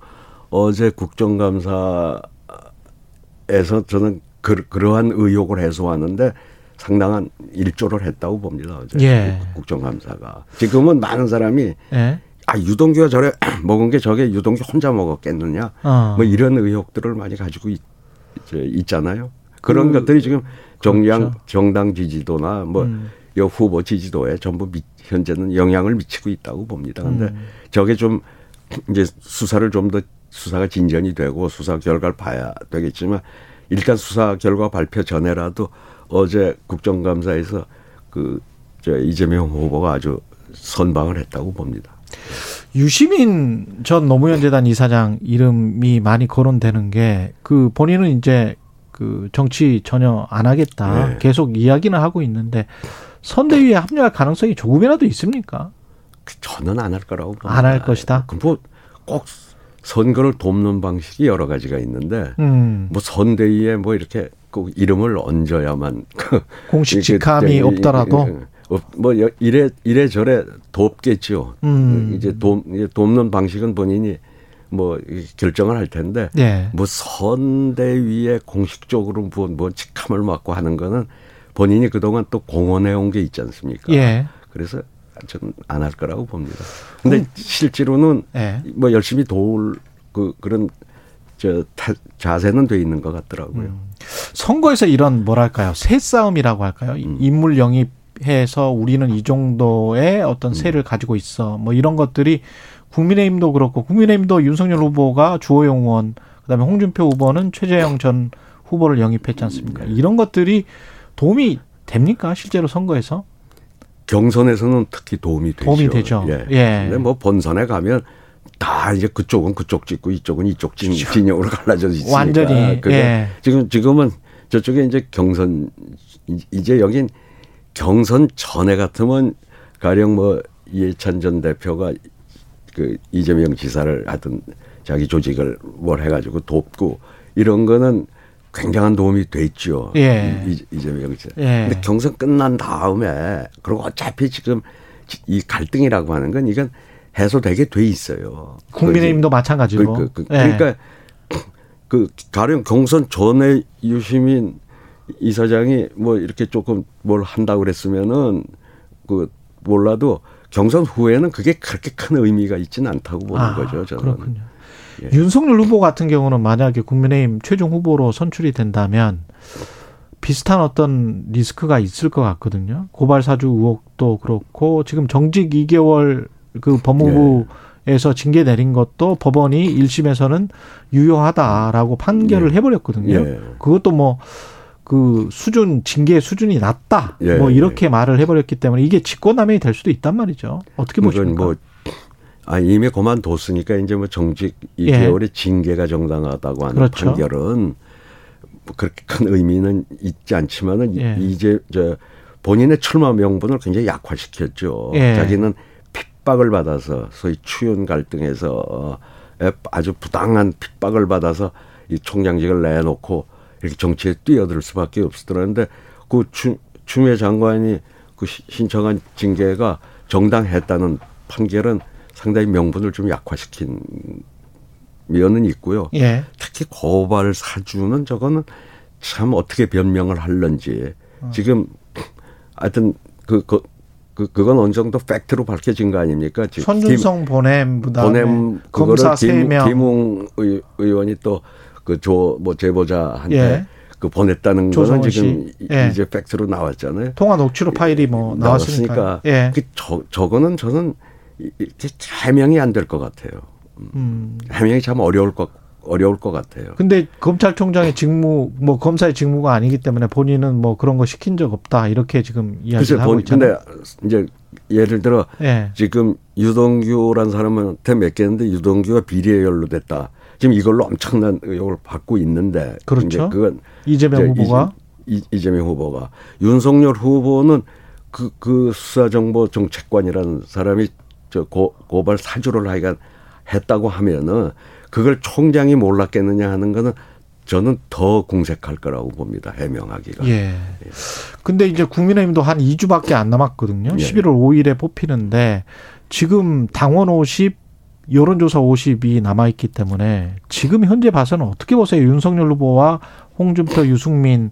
어제 국정감사에서 저는 그, 그러한 의혹을 해소하는데 상당한 일조를 했다고 봅니다. 어제 예. 국정감사가 지금은 많은 사람이 예. 아 유동규가 저래 먹은 게 저게 유동규 혼자 먹었겠느냐 어. 뭐 이런 의혹들을 많이 가지고 있, 저, 있잖아요. 그런 그- 것들이 지금 정량 그렇죠. 정당 지지도나 뭐 음. 여 후보 지지도에 전부 미, 현재는 영향을 미치고 있다고 봅니다. 근데 음. 저게 좀 이제 수사를 좀 더 수사가 진전이 되고 수사 결과를 봐야 되겠지만 일단 수사 결과 발표 전에라도 어제 국정감사에서 그 저 이재명 후보가 아주 선방을 했다고 봅니다. 유시민 전 노무현 재단 이사장 이름이 많이 거론되는 게 그 본인은 이제 그 정치 전혀 안 하겠다 네. 계속 이야기는 하고 있는데 선대위에 합류할 가능성이 조금이라도 있습니까? 저는 안 할 거라고 봅니다. 안할 것이다? 뭐꼭 선거를 돕는 방식이 여러 가지가 있는데 음, 뭐 선대위에 뭐 이렇게 꼭 이름을 얹어야만 그 공식 이렇게 직함이 이- 이- 없더라도 이- 어, 뭐 여- 이래 이래 저래 돕겠죠. 음. 이제 돕 돕는 방식은 본인이 뭐 이- 결정을 할 텐데 네. 뭐 선대위에 공식적으로 뭐, 뭐 직함을 맡고 하는 거는 본인이 그동안 또 공헌해 온 게 있지 않습니까? 예. 그래서 저는 안 할 거라고 봅니다. 근데 음. 실제로는 예. 뭐 열심히 도울 그 그런 저 타- 자세는 돼 있는 것 같더라고요. 음. 선거에서 이런 뭐랄까요 새 싸움이라고 할까요 음. 인물 영입 해서 우리는 이 정도의 어떤 음. 세를 가지고 있어 뭐 이런 것들이 국민의힘도 그렇고 국민의힘도 윤석열 후보가 주호영 의원 그다음에 홍준표 후보는 최재형 전 후보를 영입했지 않습니까 네. 이런 것들이 도움이 됩니까 실제로 선거에서 경선에서는 특히 도움이 되죠. 도움이 되죠. 예. 예. 근데 뭐 본선에 가면 다 이제 그쪽은 그쪽 찍고 이쪽은 이쪽 진, 진영으로 갈라져 있으니까 완전히, 그게 예. 지금 지금은 저쪽에 이제 경선 이- 이제 여긴 경선 전에 같으면 가령 뭐 이해찬 전 대표가 그 이재명 지사를 하든 자기 조직을 뭘 해가지고 돕고 이런 거는 굉장한 도움이 됐죠. 예. 이, 이재명 지사. 예. 근데 경선 끝난 다음에 그리고 어차피 지금 이 갈등이라고 하는 건 이건 해소되게 돼 있어요. 국민의힘도 마찬가지로 그, 그, 그, 예. 그러니까 그 가령 경선 전에 유시민 이사장이 뭐 이렇게 조금 뭘 한다고 그랬으면은 그 몰라도 경선 후에는 그게 그렇게 큰 의미가 있지는 않다고 보는 아, 거죠. 저는. 그렇군요. 예. 윤석열 후보 같은 경우는 만약에 국민의힘 최종 후보로 선출이 된다면 비슷한 어떤 리스크가 있을 것 같거든요. 고발 사주 의혹도 그렇고 지금 정직 2개월 그 법무부에서 징계 내린 것도 법원이 1심에서는 유효하다라고 판결을 예. 해버렸거든요. 예. 그것도 뭐 그 수준 징계 수준이 낮다 예, 뭐 이렇게 말을 해버렸기 때문에 이게 직권남용이 될 수도 있단 말이죠. 어떻게 보십니까? 뭐 아, 이미 그만뒀으니까 이제 뭐 정직 2개월의 징계가 정당하다고 하는 예. 그렇죠. 판결은 뭐 그렇게 큰 의미는 있지 않지만은 이- 예. 이제 저 본인의 출마 명분을 굉장히 약화시켰죠. 예. 자기는 핍박을 받아서 소위 추윤 갈등에서 아주 부당한 핍박을 받아서 이 총장직을 내놓고 이렇게 정치에 뛰어들 수밖에 없었더라는데 그 추, 추미애 장관이 그 시- 신청한 징계가 정당했다는 판결은 상당히 명분을 좀 약화시킨 면은 있고요. 예. 특히 고발 사주는 저거는 참 어떻게 변명을 할런지 어. 지금 하여튼 그, 그, 그, 그건 어느 정도 팩트로 밝혀진 거 아닙니까? 지금 손준성 보냄 그다음에 보냄 검사 그거를 김, 3명 김웅 의, 의원이 또 그 조 뭐 제보자한테 예. 그 보냈다는 거는 지금 씨. 예. 이제 팩트로 나왔잖아요. 통화 녹취록 파일이 뭐 나왔으니까. 나왔으니까 예. 그 저, 저거는 저는 이- 이렇게 해명이 안 될 것 같아요. 음. 해명이 참 어려울 것 어려울 것 같아요. 근데 검찰총장의 직무 뭐 검사의 직무가 아니기 때문에 본인은 뭐 그런 거 시킨 적 없다 이렇게 지금 이야기를 하고 본 있잖아요. 근데 이제 예를 들어 예. 지금 유동규란 사람한테 맡겼는데 유동규가 비리에 연루됐다. 지금 이걸로 엄청난 의혹을 받고 있는데 그렇죠. 이제 그건 이재명 후보가 이, 이재명 후보가 윤석열 후보는 그, 그 수사정보 정책관이라는 사람이 저 고, 고발 사주를 하여간 했다고 하면은 그걸 총장이 몰랐겠느냐 하는 거는 저는 더 궁색할 거라고 봅니다. 해명하기가. 예. 근데 이제 국민의힘도 한 2주밖에 안 남았거든요. 예. 11월 5일에 뽑히는데 지금 당원 50, 여론조사 50이 남아있기 때문에 지금 현재 봐서는 어떻게 보세요? 윤석열 후보와 홍준표, 유승민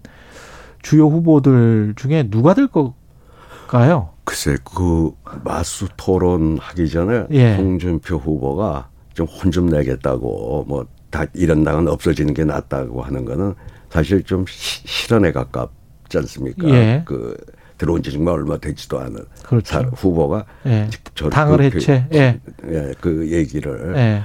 주요 후보들 중에 누가 될 걸까요? 글쎄 그 마수 토론 하기 전에 예. 홍준표 후보가 좀 혼 좀 내겠다고 뭐 다 이런 당은 없어지는 게 낫다고 하는 거는 사실 좀 시- 실언에 가깝지 않습니까? 예. 그 들어온 지 정말 얼마 되지도 않은 그렇죠. 사- 후보가 예. 저- 당을 그- 해체. 예. 예, 그 얘기를. 예.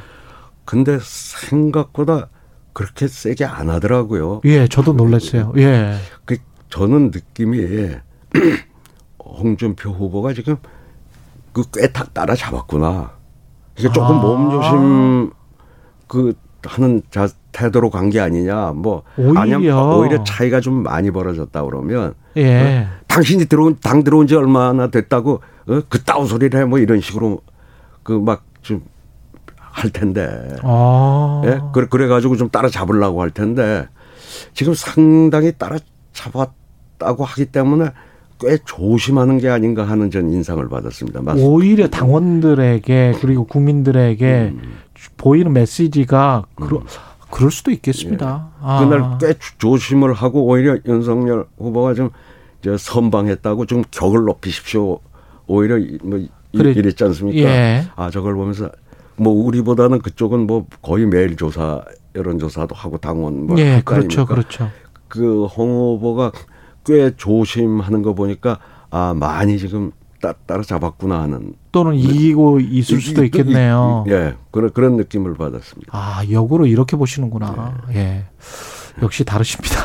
근데 생각보다 그렇게 세게 안 하더라고요. 예, 저도 놀랐어요. 예. 그 저는 느낌이 홍준표 후보가 지금 그 꿰탁 따라잡았구나. 이게 조금 아. 몸 조심 그 하는 자, 태도로 간 게 아니냐. 뭐 오히려. 아니면 오히려 차이가 좀 많이 벌어졌다 그러면 예. 당신이 들어온 당 들어온 지 얼마나 됐다고 어? 그따위 소리를 해 뭐 이런 식으로 그 막 좀 할 텐데. 아. 예? 그래, 그래 가지고 좀 따라잡으려고 할 텐데, 지금 상당히 따라잡았다고 하기 때문에 꽤 조심하는 게 아닌가 하는 전 인상을 받았습니다. 맞습니다. 오히려 당원들에게 그리고 국민들에게 음. 보이는 메시지가 그러, 그럴 수도 있겠습니다. 아. 그날 꽤 조심을 하고 오히려 윤석열 후보가 좀저 선방했다고 좀 격을 높이십시오. 오히려 이- 뭐 이- 그래. 이랬지 않습니까? 예. 아 저걸 보면서 뭐 우리보다는 그쪽은 뭐 거의 매일 조사 여론조사도 하고 당원 뭐 예, 그렇죠? 그렇죠. 그홍 후보가 꽤 조심하는 거 보니까 아 많이 지금 따, 따라잡았구나 하는 또는 이기고 있을 수도 이- 이- 있겠네요. 이- 예 그런 그런 느낌을 받았습니다. 아, 역으로 이렇게 보시는구나. 예. 역시 다르십니다.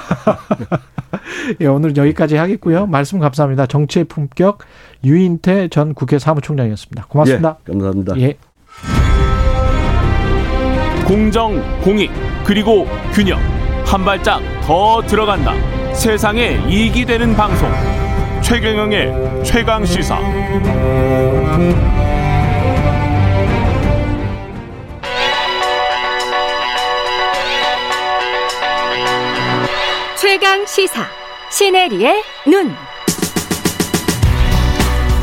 예, 오늘 여기까지 하겠고요. 말씀 감사합니다. 정치의 품격 유인태 전 국회 사무총장이었습니다. 고맙습니다. 예, 감사합니다. 예. 공정, 공익, 그리고 균형. 한 발짝 더 들어간다. 세상에 이익이 되는 방송. 최경영의 최강 시사. 최강 시사 시네리의 눈.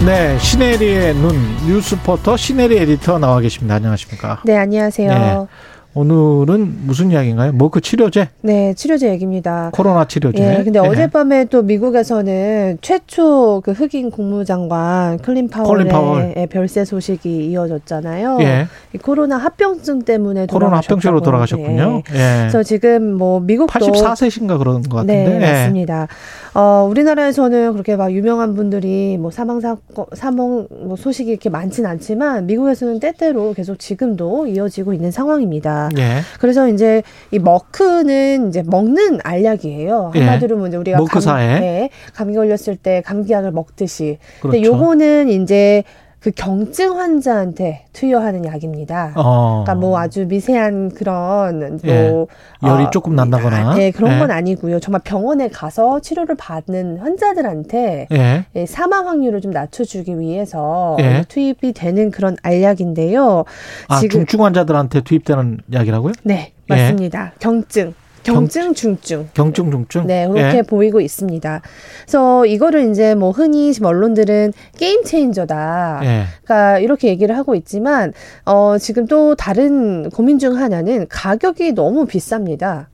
네, 시네리의 눈 뉴스포터 시네리 에디터 나와 계십니다. 안녕하십니까? 네, 안녕하세요. 네. 오늘은 무슨 이야기인가요? 뭐 그 치료제? 네, 치료제 얘기입니다. 코로나 치료제. 예, 근데 예. 어젯밤에 또 미국에서는 최초 그 흑인 국무장관 클린 파월의 파월. 예, 별세 소식이 이어졌잖아요. 예. 이 코로나 합병증 때문에 코로나 합병증으로. 돌아가셨군요. 예. 예. 그래서 지금 뭐 미국도 84세신가 그런 것 같은데. 네, 예. 맞습니다. 어, 우리나라에서는 그렇게 막 유명한 분들이 뭐 사망 사건, 사망 뭐 소식이 이렇게 많진 않지만 미국에서는 때때로 계속 지금도 이어지고 있는 상황입니다. 예. 그래서 이제 이 머크는 이제 먹는 알약이에요. 예. 한마디로 뭐 이제 우리가 머크사에. 감, 네, 감기 걸렸을 때 감기약을 먹듯이. 근데 그렇죠. 요거는 이제 그 경증 환자한테 투여하는 약입니다. 어. 그러니까 뭐 아주 미세한 그런 뭐 예. 열이 어, 조금 난다거나. 아, 네, 그런 예. 건 아니고요. 정말 병원에 가서 치료를 받는 환자들한테 예. 예, 사망 확률을 좀 낮춰주기 위해서 예. 투입이 되는 그런 알약인데요. 아, 중증 환자들한테 투입되는 약이라고요? 네, 예. 맞습니다. 경증. 경증, 중증. 경증 중증? 네, 그렇게 예. 보이고 있습니다. 그래서 이거를 이제 뭐 흔히 지금 언론들은 게임 체인저다. 예. 그러니까 이렇게 얘기를 하고 있지만 어 지금 또 다른 고민 중 하나는 가격이 너무 비쌉니다.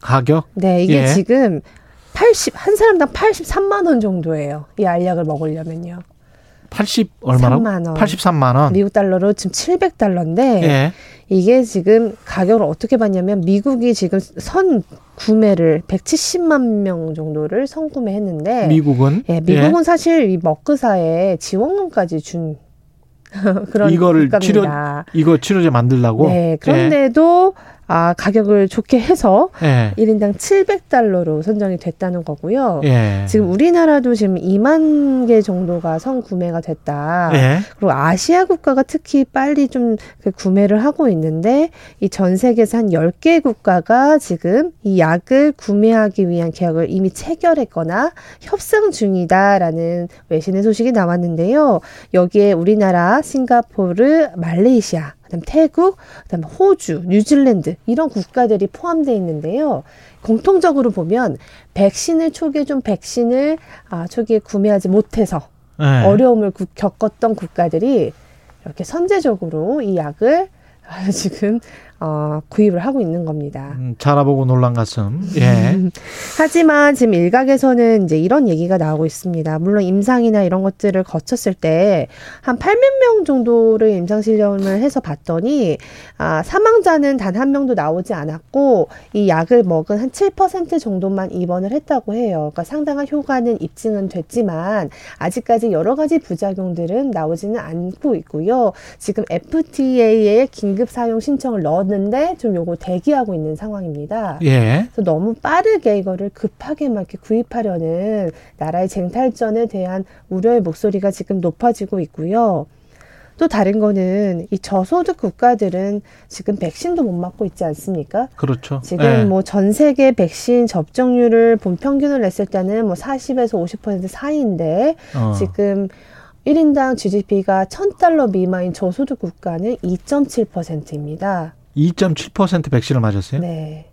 가격? 네, 이게 예. 지금 80, 한 사람당 83만 원 정도예요. 이 알약을 먹으려면요. 80 얼마라고? 3만 원. 83만 원. 미국 달러로 지금 700달러인데 예. 이게 지금 가격을 어떻게 봤냐면 미국이 지금 선 구매를 170만 명 정도를 선구매했는데 미국은 예, 미국은 사실 이 먹그사에 지원금까지 준 그런 이거를. 치료 이거 치료제 만들라고? 네, 그런데도 아, 가격을 좋게 해서 예. 일 1인당 700달러로 선정이 됐다는 거고요. 예. 지금 우리나라도 지금 2만 개 정도가 선 구매가 됐다. 예. 그리고 아시아 국가가 특히 빨리 좀 그 구매를 하고 있는데 이 전 세계에서 한 10개 국가가 지금 이 약을 구매하기 위한 계약을 이미 체결했거나 협상 중이다라는 외신의 소식이 나왔는데요. 여기에 우리나라, 싱가포르, 말레이시아, 그다음 태국, 그다음 호주, 뉴질랜드 이런 국가들이 포함되어 있는데요. 공통적으로 보면 백신을 초기에 좀 백신을 아, 초기에 구매하지 못해서 예. 어려움을 구- 겪었던 국가들이 이렇게 선제적으로 이 약을 지금 어, 구입을 하고 있는 겁니다. 음, 자라보고 놀란 가슴. 예. 하지만 지금 일각에서는 이제 이런 얘기가 나오고 있습니다. 물론 임상이나 이런 것들을 거쳤을 때 한 8만 명 정도를 임상 실험을 해서 봤더니 아, 사망자는 단 한 명도 나오지 않았고 이 약을 먹은 한 7% 정도만 입원을 했다고 해요. 그러니까 상당한 효과는 입증은 됐지만 아직까지 여러 가지 부작용들은 나오지는 않고 있고요. 지금 FDA에 긴급 사용 신청을 넣 었는데 좀 요거 대기하고 있는 상황입니다. 예. 그래서 너무 빠르게 이거를 급하게 막 이렇게 구입하려는 나라의 쟁탈전에 대한 우려의 목소리가 지금 높아지고 있고요. 또 다른 거는 이 저소득 국가들은 지금 백신도 못 맞고 있지 않습니까? 그렇죠. 지금 예. 뭐전 세계 백신 접종률을 본 평균을 냈을 때는 뭐 40에서 50% 사이인데 어. 지금 1인당 GDP가 1000달러 미만인 저소득 국가는 2.7%입니다. 2.7% 백신을 맞았어요? 네.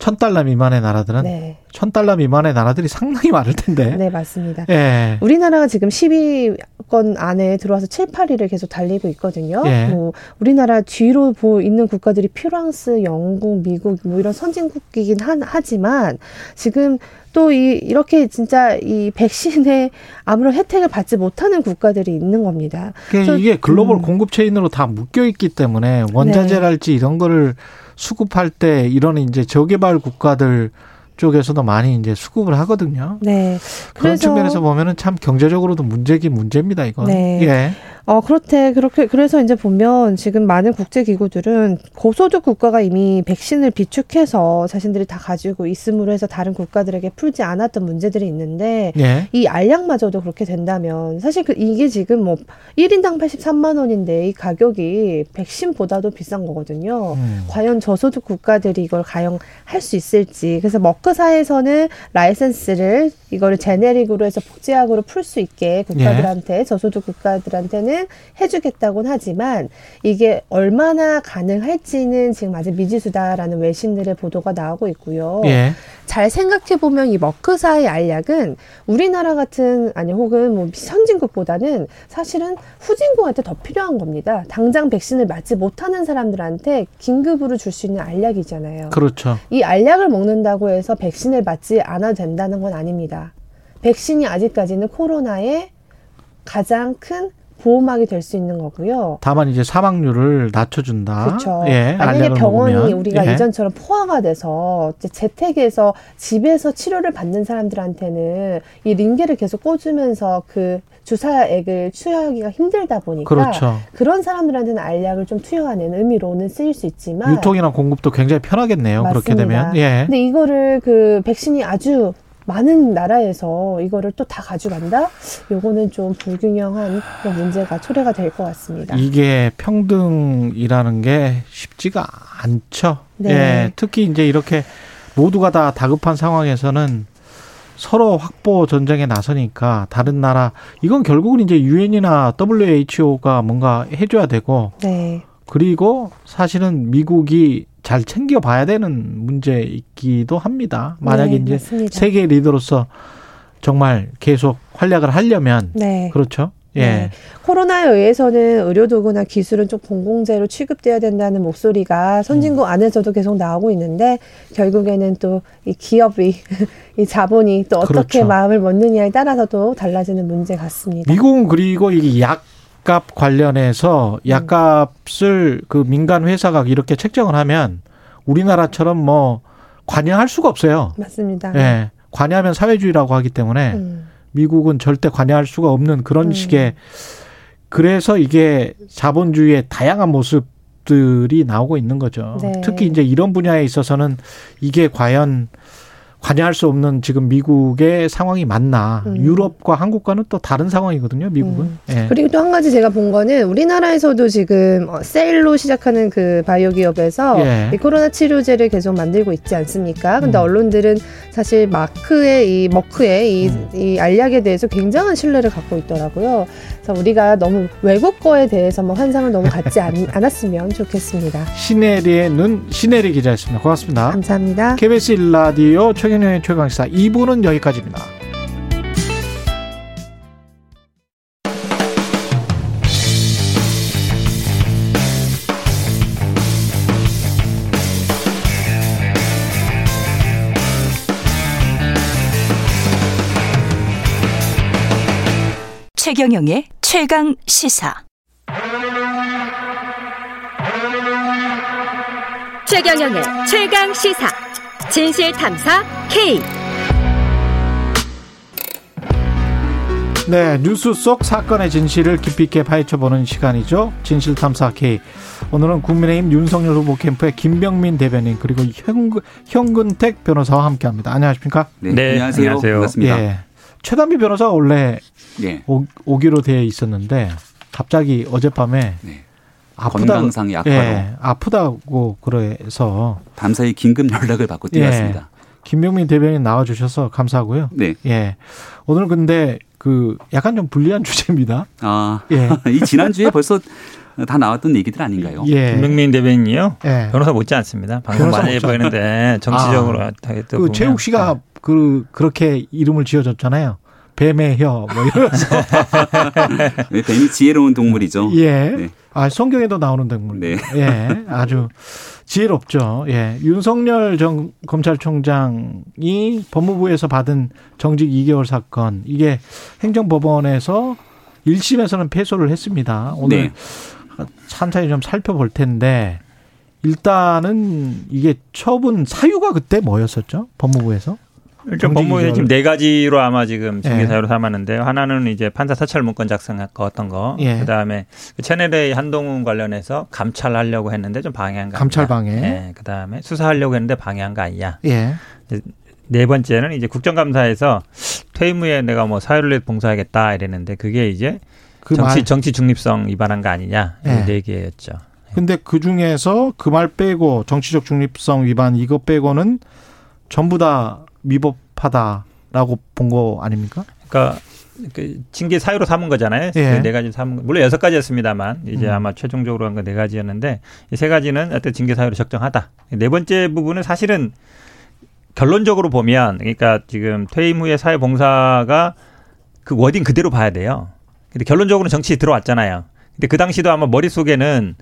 천 달러 미만의 나라들은 네. 천 달러 미만의 나라들이 상당히 많을 텐데. 네, 맞습니다. 예. 우리나라가 지금 10위권 안에 들어와서 7, 8위를 계속 달리고 있거든요. 예. 뭐 우리나라 뒤로 보 있는 국가들이 프랑스, 영국, 미국 뭐 이런 선진국이긴 한, 하지만 지금 또 이 이렇게 진짜 이 백신에 아무런 혜택을 받지 못하는 국가들이 있는 겁니다. 그러니까 그래서, 이게 글로벌 음. 공급 체인으로 다 묶여 있기 때문에 원자재랄지 이런 거를 수급할 때 이런 이제 저개발 국가들 쪽에서도 많이 이제 수급을 하거든요. 네. 그런 측면에서 보면은 참 경제적으로도 문제긴 문제입니다, 이건. 네. 예. 어, 그렇대. 그렇게, 그래서 이제 보면 지금 많은 국제기구들은 고소득 국가가 이미 백신을 비축해서 자신들이 다 가지고 있음으로 해서 다른 국가들에게 풀지 않았던 문제들이 있는데 예. 이 알약마저도 그렇게 된다면 사실 그 이게 지금 뭐 1인당 83만 원인데 이 가격이 백신보다도 비싼 거거든요. 음. 과연 저소득 국가들이 이걸 가용할 수 있을지. 그래서 머크사에서는 라이센스를 이거를 제네릭으로 해서 복제약으로 풀 수 있게 국가들한테 저소득 국가들한테는 해주겠다고는 하지만 이게 얼마나 가능할지는 지금 아직 미지수다라는 외신들의 보도가 나오고 있고요. 예. 잘 생각해 보면 이 머크사의 알약은 우리나라 같은 아니 혹은 뭐 선진국보다는 사실은 후진국한테 더 필요한 겁니다. 당장 백신을 맞지 못하는 사람들한테 긴급으로 줄 수 있는 알약이잖아요. 그렇죠. 이 알약을 먹는다고 해서 백신을 맞지 않아도 된다는 건 아닙니다. 백신이 아직까지는 코로나의 가장 큰 보호막이 될 수 있는 거고요. 다만 이제 사망률을 낮춰준다. 그렇죠. 예. 만약에 병원이 먹으면. 우리가 예. 이전처럼 포화가 돼서 이제 재택에서 집에서 치료를 받는 사람들한테는 이 링게를 계속 꽂으면서 그 주사액을 투여하기가 힘들다 보니까 그렇죠. 런 사람들한테는 알약을 좀 투여하는 의미로는 쓰일 수 있지만 유통이나 공급도 굉장히 편하겠네요. 그렇게 맞습니다. 되면. 예. 근데 이거를 그 백신이 아주 많은 나라에서 이거를 또 다 가져간다? 요거는 좀 불균형한 그런 문제가 초래가 될 것 같습니다. 이게 평등이라는 게 쉽지가 않죠. 네. 예. 특히 이제 이렇게 모두가 다 다급한 상황에서는 서로 확보 전쟁에 나서니까 다른 나라 이건 결국은 이제 유엔이나 WHO가 뭔가 해줘야 되고 네. 그리고 사실은 미국이 잘 챙겨봐야 되는 문제이기도 합니다. 만약에 네, 이제 맞습니다. 세계 리더로서 정말 계속 활약을 하려면 네. 그렇죠. 예. 네. 코로나에 의해서는 의료도구나 기술은 좀 공공재로 취급돼야 된다는 목소리가 선진국 음. 안에서도 계속 나오고 있는데 결국에는 또 이 기업이 이 자본이 또 어떻게 그렇죠. 마음을 먹느냐에 따라서도 달라지는 문제 같습니다. 미국은 그리고 이게 약 값 관련해서 음. 약값을 그 민간 회사가 이렇게 책정을 하면 우리나라처럼 뭐 관여할 수가 없어요. 맞습니다. 예. 관여하면 사회주의라고 하기 때문에 음. 미국은 절대 관여할 수가 없는 그런 음. 식의 그래서 이게 자본주의의 다양한 모습들이 나오고 있는 거죠. 네. 특히 이제 이런 분야에 있어서는 이게 과연 관여할 수 없는 지금 미국의 상황이 맞나? 음. 유럽과 한국과는 또 다른 상황이거든요. 미국은. 예. 그리고 또 한 가지 제가 본 거는 우리나라에서도 지금 어, 셀로 시작하는 그 바이오 기업에서 예. 이 코로나 치료제를 계속 만들고 있지 않습니까? 근데 음. 언론들은 사실 마크의 이 머크의 이, 음. 이 알약에 대해서 굉장한 신뢰를 갖고 있더라고요. 그래서 우리가 너무 외국 거에 대해서 뭐 환상을 너무 갖지 않, 않았으면 좋겠습니다. 시네리의 눈 시네리 기자였습니다. 고맙습니다. 감사합니다. KBS 일라디오 최 경영의 최강시사 2부는 여기까지입니다. 최경영의 최강 시사. 최경영의 최강 시사. 진실 탐사 K. 네, 뉴스 속 사건의 진실을 깊이 있게 파헤쳐보는 시간이죠. 진실탐사 K. 오늘은 국민의힘 윤석열 후보 캠프의 김병민 대변인 그리고 현근, 현근택 변호사와 함께합니다. 안녕하십니까? 네, 안녕하세요. 반갑습니다. 예. 최단비 변호사가 원래 예. 오, 오기로 되어 있었는데 갑자기 어젯밤에 네. 아프다, 건강상의 악화로. 예, 아프다고 그래서 밤사이 긴급 연락을 받고 예. 뛰어왔습니다. 김병민 대변인 나와주셔서 감사하고요. 네. 예. 오늘 근데 그 약간 좀 불리한 주제입니다. 아, 예. 이 지난주에 벌써 다 나왔던 얘기들 아닌가요? 예. 김명민 대변인이요. 예. 변호사 못지 않습니다. 방송 많이 해보이는데 정치적으로 아, 그 최욱 씨가 네. 그 그렇게 이름을 지어줬잖아요. 뱀의 혀, 뭐 이러면서. 뱀이 지혜로운 동물이죠. 예. 네. 아, 성경에도 나오는 동물. 네. 예. 아주 지혜롭죠. 예. 윤석열 전 검찰총장이 법무부에서 받은 정직 2개월 사건, 이게 행정법원에서 1심에서는 패소를 했습니다. 오늘 네. 찬찬히 좀 살펴볼 텐데, 일단은 이게 처분 사유가 그때 뭐였었죠? 법무부에서? 일단 법무부에 지금 네 가지로 아마 지금 징계 사유로 예. 삼았는데요. 하나는 이제 판사 사찰 문건 작성했던 거. 예. 그다음에 그 채널A 한동훈 관련해서 감찰하려고 했는데 좀 방해한 거. 감찰 방해. 예. 그다음에 수사하려고 했는데 방해한 거 아니야. 예. 네 번째는 이제 국정감사에서 퇴임 후에 내가 뭐 사유를 내 봉사하겠다 이랬는데 그게 이제 그 정치 말. 정치 중립성 위반한 거 아니냐 예. 네 개였죠. 근데 그 중에서 그 말 빼고 정치적 중립성 위반 이거 빼고는 전부 다 미법하다라고 본 거 아닙니까? 그러니까 그 징계 사유로 삼은 거잖아요. 예. 그네 가지 삼은 물론 여섯 가지였습니다만 이제 음. 아마 최종적으로 한 건 네 가지였는데 이 세 가지는 어떤 징계 사유로 적정하다. 네 번째 부분은 사실은 결론적으로 보면 그러니까 지금 퇴임 후에 사회 봉사가 그 워딩 그대로 봐야 돼요. 근데 결론적으로는 정치에 들어왔잖아요. 근데 그 당시도 아마 머릿속에는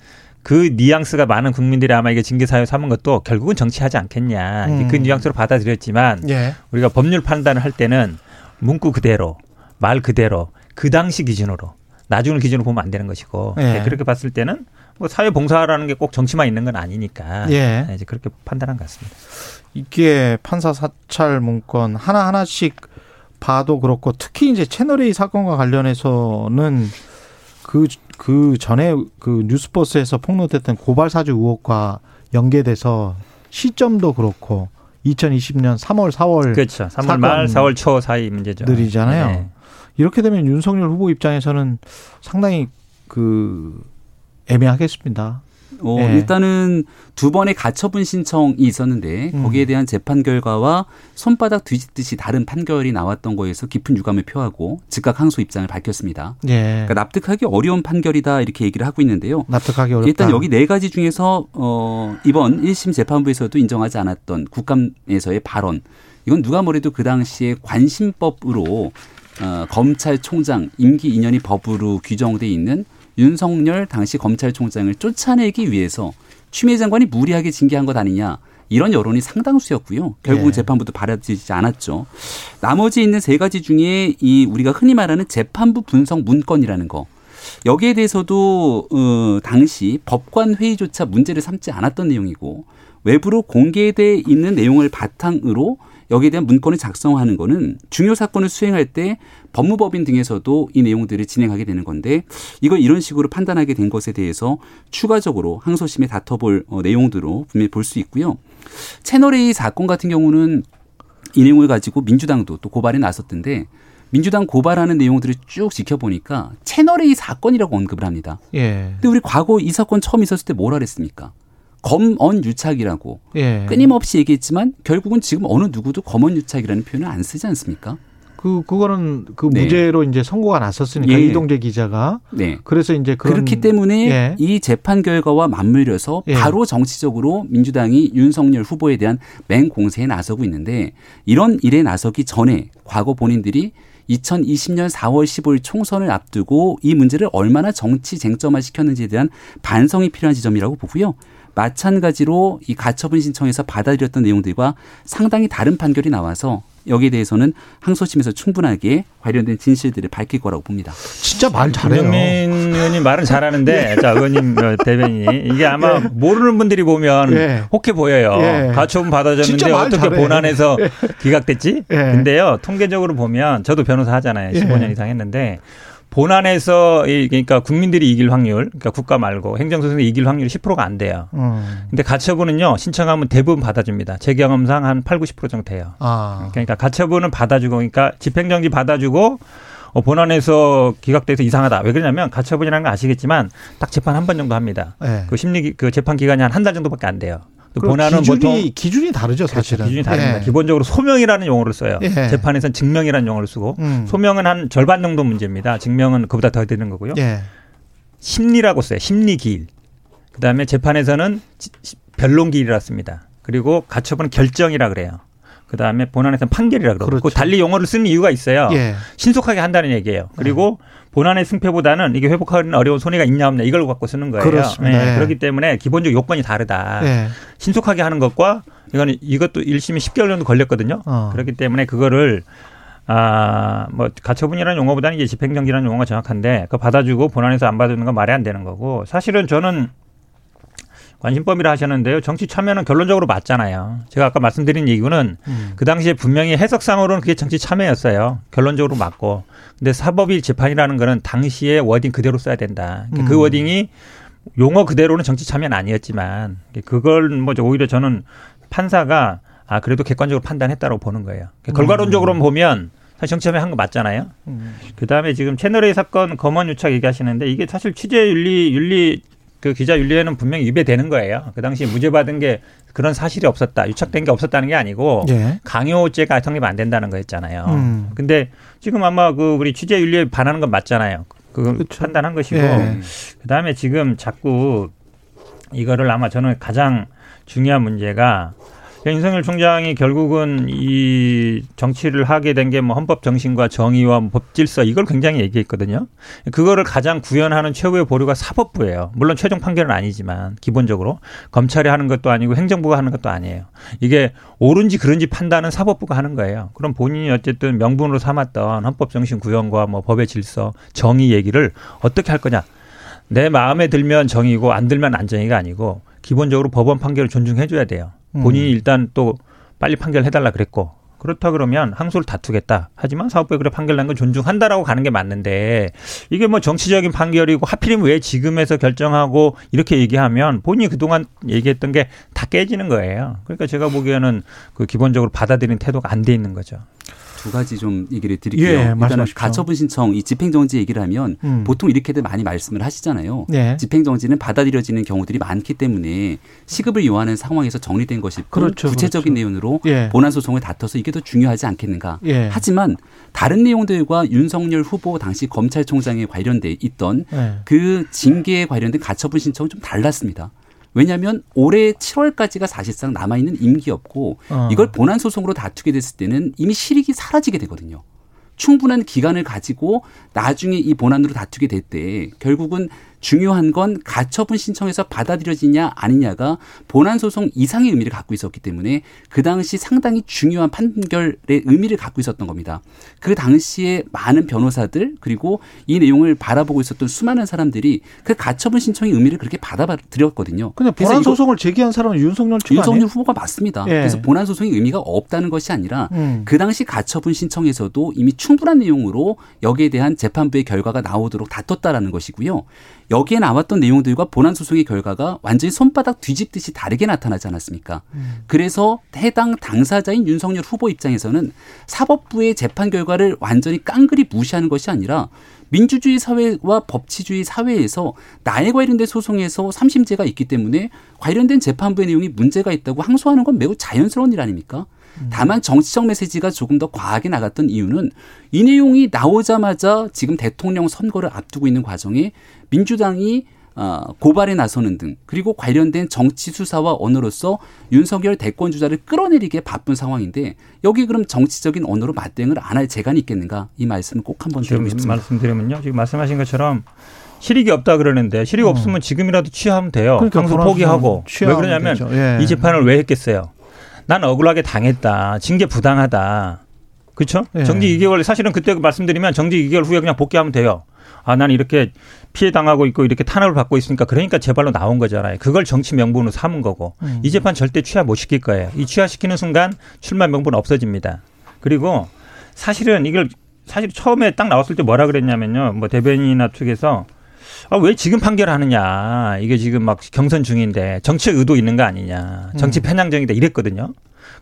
그 뉘앙스가 많은 국민들이 아마 이게 징계 사유 삼은 것도 결국은 정치하지 않겠냐. 음. 그 뉘앙스로 받아들였지만 예. 우리가 법률 판단을 할 때는 문구 그대로 말 그대로 그 당시 기준으로 나중을 기준으로 보면 안 되는 것이고 예. 네, 그렇게 봤을 때는 뭐 사회 봉사라는 게 꼭 정치만 있는 건 아니니까 예. 네, 이제 그렇게 판단한 것 같습니다. 이게 판사 사찰 문건 하나 하나씩 봐도 그렇고 특히 이제 채널 A 사건과 관련해서는 그 그 전에 그 뉴스버스에서 폭로됐던 고발 사주 의혹과 연계돼서 시점도 그렇고 2020년 3월 4월 그렇죠. 3월 말 4월 초 사이 문제죠. 들이잖아요. 네. 이렇게 되면 윤석열 후보 입장에서는 상당히 그 애매하겠습니다. 어, 네. 일단은 두 번의 가처분 신청이 있었는데 음. 거기에 대한 재판 결과와 손바닥 뒤집듯이 다른 판결이 나왔던 거에서 깊은 유감을 표하고 즉각 항소 입장을 밝혔습니다. 네. 그러니까 납득하기 어려운 판결이다 이렇게 얘기를 하고 있는데요. 납득하기 어렵다. 일단 여기 네 가지 중에서 어 이번 1심 재판부에서도 인정하지 않았던 국감에서의 발언 이건 누가 뭐래도 그 당시에 관심법으로 어, 검찰총장 임기 2년이 법으로 규정돼 있는 윤석열 당시 검찰총장을 쫓아내기 위해서 추미애 장관이 무리하게 징계한 것 아니냐. 이런 여론이 상당수였고요. 결국 은 네. 재판부도 받아들이지 않았죠. 나머지 있는 세 가지 중에 이 우리가 흔히 말하는 재판부 분석 문건이라는 거. 여기에 대해서도 어 당시 법관 회의조차 문제를 삼지 않았던 내용이고 외부로 공개돼 있는 내용을 바탕으로 여기에 대한 문건을 작성하는 거는 중요 사건을 수행할 때 법무법인 등에서도 이 내용들을 진행하게 되는 건데 이걸 이런 식으로 판단하게 된 것에 대해서 추가적으로 항소심에 다퉈볼 어, 내용들로 분명히 볼 수 있고요. 채널A 사건 같은 경우는 이 내용을 가지고 민주당도 또 고발에 나섰던데 민주당 고발하는 내용들을 쭉 지켜보니까 채널A 사건이라고 언급을 합니다. 예. 근데 우리 과거 이 사건 처음 있었을 때 뭐라 그랬습니까? 검언 유착이라고 예. 끊임없이 얘기했지만 결국은 지금 어느 누구도 검언 유착이라는 표현을 안 쓰지 않습니까? 그 그거는 그 네. 무죄로 이제 선고가 났었으니까 예. 이동재 기자가 네. 그래서 이제 그렇기 때문에 예. 이 재판 결과와 맞물려서 예. 바로 정치적으로 민주당이 윤석열 후보에 대한 맹공세에 나서고 있는데 이런 일에 나서기 전에 과거 본인들이 2020년 4월 15일 총선을 앞두고 이 문제를 얼마나 정치 쟁점화 시켰는지에 대한 반성이 필요한 지점이라고 보고요. 마찬가지로 이 가처분 신청에서 받아들였던 내용들과 상당히 다른 판결이 나와서 여기에 대해서는 항소심에서 충분하게 관련된 진실들을 밝힐 거라고 봅니다. 진짜 말 잘해요. 김민 의원님 말은 잘하는데 자 의원님 어, 대변인이 이게 아마 네. 모르는 분들이 보면 네. 혹해 보여요. 네. 가처분 받아줬는데 어떻게 잘해. 본안에서 기각됐지? 근데요 통계적으로 보면 저도 변호사 하잖아요. 15년 이상 했는데 본안에서 이 그러니까 국민들이 이길 확률, 그러니까 국가 말고 행정소송이 이길 확률이 10%가 안 돼요. 음. 근데 가처분은요 신청하면 대부분 받아줍니다. 제 경험상 한 8, 90% 정도 돼요. 아. 그러니까 가처분은 받아주고, 그러니까 집행정지 받아주고 어, 본안에서 기각돼서 이상하다. 왜 그러냐면 가처분이라는 거 아시겠지만 딱 재판 한 번 정도 합니다. 네. 그 심리 그 재판 기간이 한 한 달 정도밖에 안 돼요. 그 본안은 기준이 보통 기준이 다르죠, 사실은. 기준이 다릅니다. 예. 기본적으로 소명이라는 용어를 써요. 예. 재판에서는 증명이라는 용어를 쓰고 음. 소명은 한 절반 정도 문제입니다. 증명은 그보다 더 되는 거고요. 예. 심리라고 써요. 심리 기일. 그다음에 재판에서는 지- 시- 변론 기일이라 씁니다. 그리고 가처분은 결정이라 그래요. 그다음에 본안에서는 판결이라 그러고 그렇죠. 그 달리 용어를 쓰는 이유가 있어요. 예. 신속하게 한다는 얘기예요. 그리고 본안의 승패보다는 이게 회복하기는 어려운 손해가 있냐 없냐 이걸 갖고 쓰는 거예요. 그렇습니다. 예. 그렇기 때문에 기본적 요건이 다르다. 예. 신속하게 하는 것과 이거는 이것도 1심이 10개월 정도 걸렸거든요. 어. 그렇기 때문에 그거를 아, 뭐 가처분이라는 용어보다는 이제 집행정지라는 용어가 정확한데 그거 받아주고 본안에서 안 받아주는 건 말이 안 되는 거고 사실은 저는 관심법이라 하셨는데요. 정치 참여는 결론적으로 맞잖아요. 제가 아까 말씀드린 이유는 음. 그 당시에 분명히 해석상으로는 그게 정치 참여였어요. 결론적으로 맞고. 근데 사법의 재판이라는 거는 당시의 wording 그대로 써야 된다. 그 음. wording이 용어 그대로는 정치 참여는 아니었지만 그걸 뭐 오히려 저는 판사가 아 그래도 객관적으로 판단했다고 보는 거예요. 결과론적으로 보면 사실 정치 참여 한거 맞잖아요. 음. 그다음에 지금 채널A 사건 검언 유착 얘기하시는데 이게 사실 취재 윤리 윤리 그 기자 윤리에는 분명히 위배되는 거예요. 그 당시 무죄 받은 게 그런 사실이 없었다, 유착된 게 없었다는 게 아니고 예. 강요죄가 성립 안 된다는 거였잖아요. 음. 근데 지금 아마 그 우리 취재 윤리에 반하는 건 맞잖아요. 그거 그렇죠. 판단한 것이고 예. 그다음에 지금 자꾸 이거를 아마 저는 가장 중요한 문제가 윤석열 총장이 결국은 이 정치를 하게 된 게 뭐 헌법 정신과 정의와 뭐 법질서 이걸 굉장히 얘기했거든요. 그거를 가장 구현하는 최고의 보류가 사법부예요. 물론 최종 판결은 아니지만 기본적으로 검찰이 하는 것도 아니고 행정부가 하는 것도 아니에요. 이게 옳은지 그른지 판단은 사법부가 하는 거예요. 그럼 본인이 어쨌든 명분으로 삼았던 헌법 정신 구현과 뭐 법의 질서, 정의 얘기를 어떻게 할 거냐? 내 마음에 들면 정의고 안 들면 안 정의가 아니고 기본적으로 법원 판결을 존중해 줘야 돼요. 본인이 일단 또 빨리 판결해달라 그랬고 그렇다 그러면 항소를 다투겠다. 하지만 사법부에 그래 판결 난 건 존중한다라고 가는 게 맞는데 이게 뭐 정치적인 판결이고 하필이면 왜 지금에서 결정하고 이렇게 얘기하면 본인이 그동안 얘기했던 게 다 깨지는 거예요. 그러니까 제가 보기에는 그 기본적으로 받아들이는 태도가 안 돼 있는 거죠. 두 가지 좀 얘기를 드릴게요. 예, 일단은 말씀하십시오. 가처분 신청, 이 집행정지 얘기를 하면 음. 보통 이렇게들 많이 말씀을 하시잖아요. 예. 집행정지는 받아들여지는 경우들이 많기 때문에 시급을 요하는 상황에서 정리된 것이 그렇죠, 구체적인 내용으로 예. 본안 소송을 다퉈서 이게 더 중요하지 않겠는가. 예. 하지만 다른 내용들과 윤석열 후보 당시 검찰총장에 관련돼 있던 예. 그 징계에 관련된 가처분 신청은 좀 달랐습니다. 왜냐하면 올해 7월까지가 사실상 남아있는 임기였고 어. 이걸 본안 소송으로 다투게 됐을 때는 이미 실익이 사라지게 되거든요. 충분한 기간을 가지고 나중에 이 본안으로 다투게 될 때 결국은 중요한 건 가처분 신청에서 받아들여지냐 아니냐가 본안 소송 이상의 의미를 갖고 있었기 때문에 그 당시 상당히 중요한 판결의 의미를 갖고 있었던 겁니다. 그 당시에 많은 변호사들 그리고 이 내용을 바라보고 있었던 수많은 사람들이 그 가처분 신청의 의미를 그렇게 받아들였거든요. 근데 본안 소송을 제기한 사람은 윤석열 측 윤석열 아니에요? 후보가 맞습니다. 예. 그래서 본안 소송의 의미가 없다는 것이 아니라 음. 그 당시 가처분 신청에서도 이미 충분한 내용으로 여기에 대한 재판부의 결과가 나오도록 다퉜다라는 것이고요. 여기에 나왔던 내용들과 본안 소송의 결과가 완전히 손바닥 뒤집듯이 다르게 나타나지 않았습니까? 그래서 해당 당사자인 윤석열 후보 입장에서는 사법부의 재판 결과를 완전히 깡그리 무시하는 것이 아니라 민주주의 사회와 법치주의 사회에서 나에 관련된 소송에서 삼심제가 있기 때문에 관련된 재판부의 내용이 문제가 있다고 항소하는 건 매우 자연스러운 일 아닙니까? 다만 정치적 메시지가 조금 더 과하게 나갔던 이유는 이 내용이 나오자마자 지금 대통령 선거를 앞두고 있는 과정에 민주당이 어, 고발에 나서는 등 그리고 관련된 정치 수사와 언어로서 윤석열 대권 주자를 끌어내리기에 바쁜 상황인데 여기 그럼 정치적인 언어로 맞대응을 안 할 재간이 있겠는가 이 말씀을 꼭 한번 드리고 싶습니다. 말씀드리면요. 지금 말씀하신 것처럼 실익이 없다 그러는데 실익 없으면 지금이라도 취하면 돼요. 불안해서 포기하고 왜 그러냐면. 예. 이 재판을 왜 했겠어요? 난 억울하게 당했다. 징계 부당하다. 그렇죠? 예. 정직 2개월 사실은 그때 말씀드리면 정직 2개월 후에 그냥 복귀하면 돼요. 아, 난 이렇게 피해 당하고 있고 이렇게 탄압을 받고 있으니까 그러니까 제발로 나온 거잖아요. 그걸 정치 명분으로 삼은 거고. 음. 이 재판 절대 취하 못 시킬 거예요. 이 취하시키는 순간 출마 명분 없어집니다. 그리고 사실은 이걸 사실 처음에 딱 나왔을 때 뭐라 그랬냐면요. 뭐 대변인이나 측에서 아, 왜 지금 판결하느냐. 이게 지금 막 경선 중인데 정치적 의도 있는 거 아니냐. 정치 편향적이다 이랬거든요.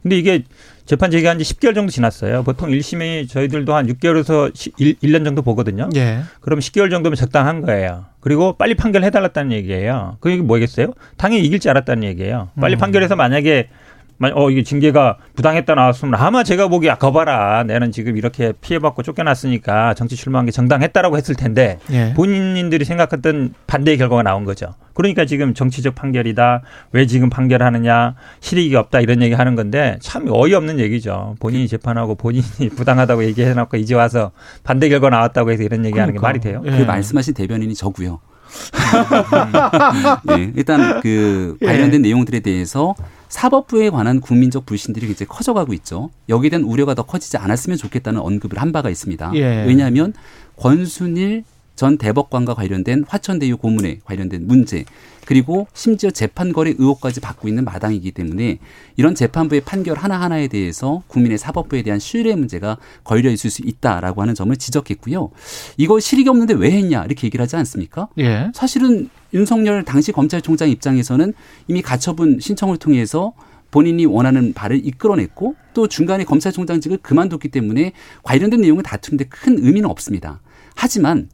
근데 이게 재판 제기한 지 10개월 정도 지났어요. 보통 1심이 저희들도 한 6개월에서 1, 년 정도 보거든요. 예. 그럼 10개월 정도면 적당한 거예요. 그리고 빨리 판결해달랐다는 얘기예요. 그게 뭐겠어요? 당연히 이길 줄 알았다는 얘기예요. 빨리 음. 판결해서 만약에 어 이게 징계가 부당했다 나왔으면 아마 제가 보기에 아 거봐라 내는 지금 이렇게 피해받고 쫓겨났으니까 정치 출마한 게 정당했다라고 했을 텐데 예. 본인들이 생각했던 반대의 결과가 나온 거죠. 그러니까 지금 정치적 판결이다. 왜 지금 판결하느냐. 실익이 없다. 이런 얘기 하는 건데 참 어이없는 얘기죠. 본인이 재판하고 본인이 부당하다고 얘기해놓고 이제 와서 반대 결과 나왔다고 해서 이런 얘기 하는 게 말이 돼요? 그 말씀하신 대변인이 저고요. 예, 일단 그 예. 관련된 내용들에 대해서 사법부에 관한 국민적 불신들이 굉장히 커져가고 있죠. 여기에 대한 우려가 더 커지지 않았으면 좋겠다는 언급을 한 바가 있습니다. 예. 왜냐하면 권순일 전 대법관과 관련된 화천대유 고문에 관련된 문제 그리고 심지어 재판 거래 의혹까지 받고 있는 마당이기 때문에 이런 재판부의 판결 하나하나에 대해서 국민의 사법부에 대한 신뢰 문제가 걸려 있을 수 있다라고 하는 점을 지적했고요. 이거 실익이 없는데 왜 했냐 이렇게 얘기를 하지 않습니까? 예. 사실은 윤석열 당시 검찰총장 입장에서는 이미 가처분 신청을 통해서 본인이 원하는 바를 이끌어냈고 또 중간에 검찰총장직을 그만뒀기 때문에 관련된 내용을 다투는데 큰 의미는 없습니다. 하지만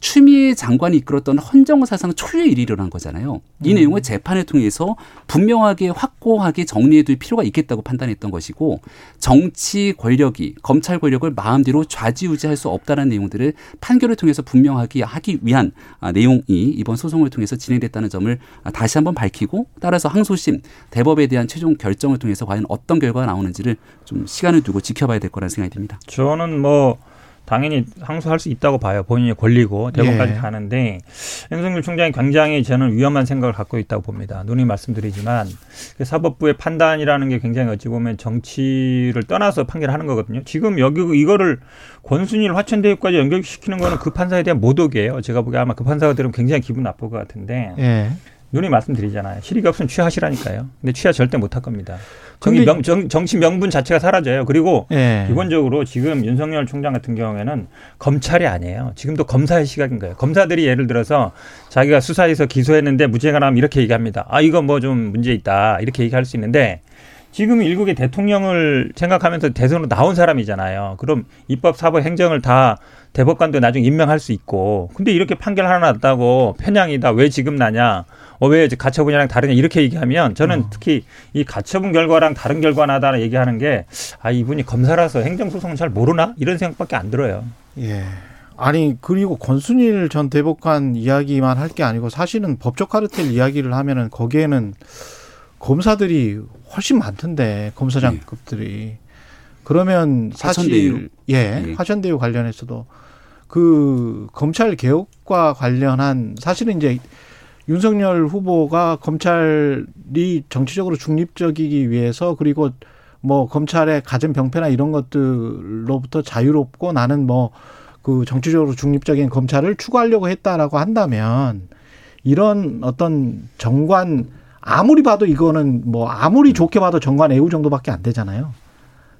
추미애 장관이 이끌었던 헌정 사상 초유의 일이 일어난 거잖아요. 이 내용을 재판을 통해서 분명하게 확고하게 정리해둘 필요가 있겠다고 판단했던 것이고 정치 권력이 검찰 권력을 마음대로 좌지우지할 수 없다는 내용들을 판결을 통해서 분명하게 하기 위한 아, 내용이 이번 소송을 통해서 진행됐다는 점을 아, 다시 한번 밝히고 따라서 항소심 대법에 대한 최종 결정을 통해서 과연 어떤 결과가 나오는지를 좀 시간을 두고 지켜봐야 될 거라는 생각이 듭니다. 저는 뭐 당연히 항소할 수 있다고 봐요. 본인의 권리고 대법까지 예. 가는데 윤석열 총장이 굉장히 저는 위험한 생각을 갖고 있다고 봅니다. 눈이 말씀드리지만 그 사법부의 판단이라는 게 굉장히 어찌 보면 정치를 떠나서 판결하는 거거든요. 지금 여기 이거를 권순일 화천대유까지 연결시키는 거는 그 판사에 대한 모독이에요. 제가 보기에 아마 그 판사가 들으면 굉장히 기분 나쁠 것 같은데 예. 눈이 말씀드리잖아요. 실익이 없으면 취하시라니까요. 근데 취하 절대 못 할 겁니다. 정치, 근데- 명, 정, 정치 명분 자체가 사라져요. 그리고 예. 기본적으로 지금 윤석열 총장 같은 경우에는 검찰이 아니에요. 지금도 검사의 시각인 거예요. 검사들이 예를 들어서 자기가 수사해서 기소했는데 무죄가 나면 이렇게 얘기합니다. 아 이거 뭐 좀 문제 있다 이렇게 얘기할 수 있는데 지금 일국의 대통령을 생각하면서 대선으로 나온 사람이잖아요. 그럼 입법, 사법, 행정을 다 대법관도 나중에 임명할 수 있고. 근데 이렇게 판결 하나 났다고 편향이다. 왜 지금 나냐? 어, 왜 이제 가처분이랑 다르냐? 이렇게 얘기하면 저는 특히 이 가처분 결과랑 다른 결과 나다라 얘기하는 게 아, 이분이 검사라서 행정소송을 잘 모르나? 이런 생각밖에 안 들어요. 예. 아니 그리고 권순일 전 대법관 이야기만 할 게 아니고 사실은 법적 카르텔 이야기를 하면은 거기에는 검사들이 훨씬 많던데 검사장급들이 그러면 사실 화천대유. 예, 예. 화천대유 관련해서도 그 검찰 개혁과 관련한 사실은 이제 윤석열 후보가 검찰이 정치적으로 중립적이기 위해서 그리고 뭐 검찰의 가진 병폐나 이런 것들로부터 자유롭고 나는 뭐 그 정치적으로 중립적인 검찰을 추구하려고 했다라고 한다면 이런 어떤 정관 아무리 봐도 이거는 뭐 아무리 좋게 봐도 정관 애우 정도밖에 안 되잖아요.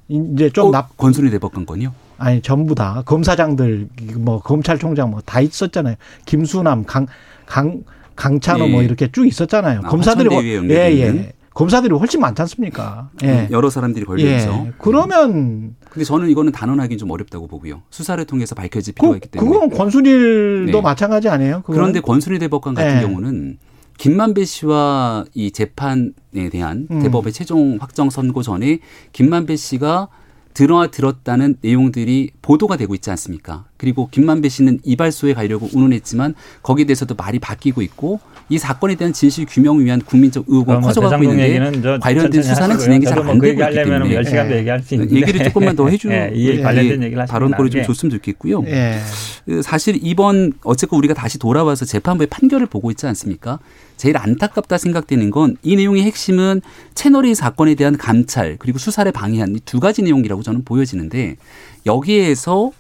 이제 좀 어, 납, 권순일 대법관 건요? 아니 전부 다 검사장들 뭐 검찰총장 뭐 다 있었잖아요. 김수남, 강, 강 강찬호 예. 뭐 이렇게 쭉 있었잖아요. 아, 검사들이 예, 예. 검사들이 훨씬 많지 않습니까? 예. 여러 사람들이 걸려 예. 있죠. 그러면 근데 저는 이거는 단언하기는 좀 어렵다고 보고요. 수사를 통해서 밝혀질 필요가 있기 때문에. 그건 권순일도 네. 마찬가지 아니에요? 그거는? 그런데 권순일 대법관 같은 네. 경우는 김만배 씨와 이 재판에 대한 음. 대법의 최종 확정 선고 전에 김만배 씨가 들어와 들었다는 내용들이 보도가 되고 있지 않습니까? 그리고 김만배 씨는 이발소에 가려고 운운했지만 거기에 대해서도 말이 바뀌고 있고 이 사건에 대한 진실 규명을 위한 국민적 의혹은 뭐 커져가고 있는데 관련된 수사는. 진행이 잘 저도 안 뭐그 되고 있기 때문에 10시간도 얘기할 수 있는데. 얘기를 조금만 더 해주 예, 이 관련된 얘기를 발언거리 좀. 줬으면 좋겠고요. 예. 그 사실 이번 어쨌건 우리가 다시 돌아와서 재판부의 판결을 보고 있지 않습니까? 제일 안타깝다 생각되는 건 이 내용의 핵심은 채널A 사건에 대한 감찰 그리고 수사를 방해한 이 두 가지 내용이라고 저는 보여지는데 여기에서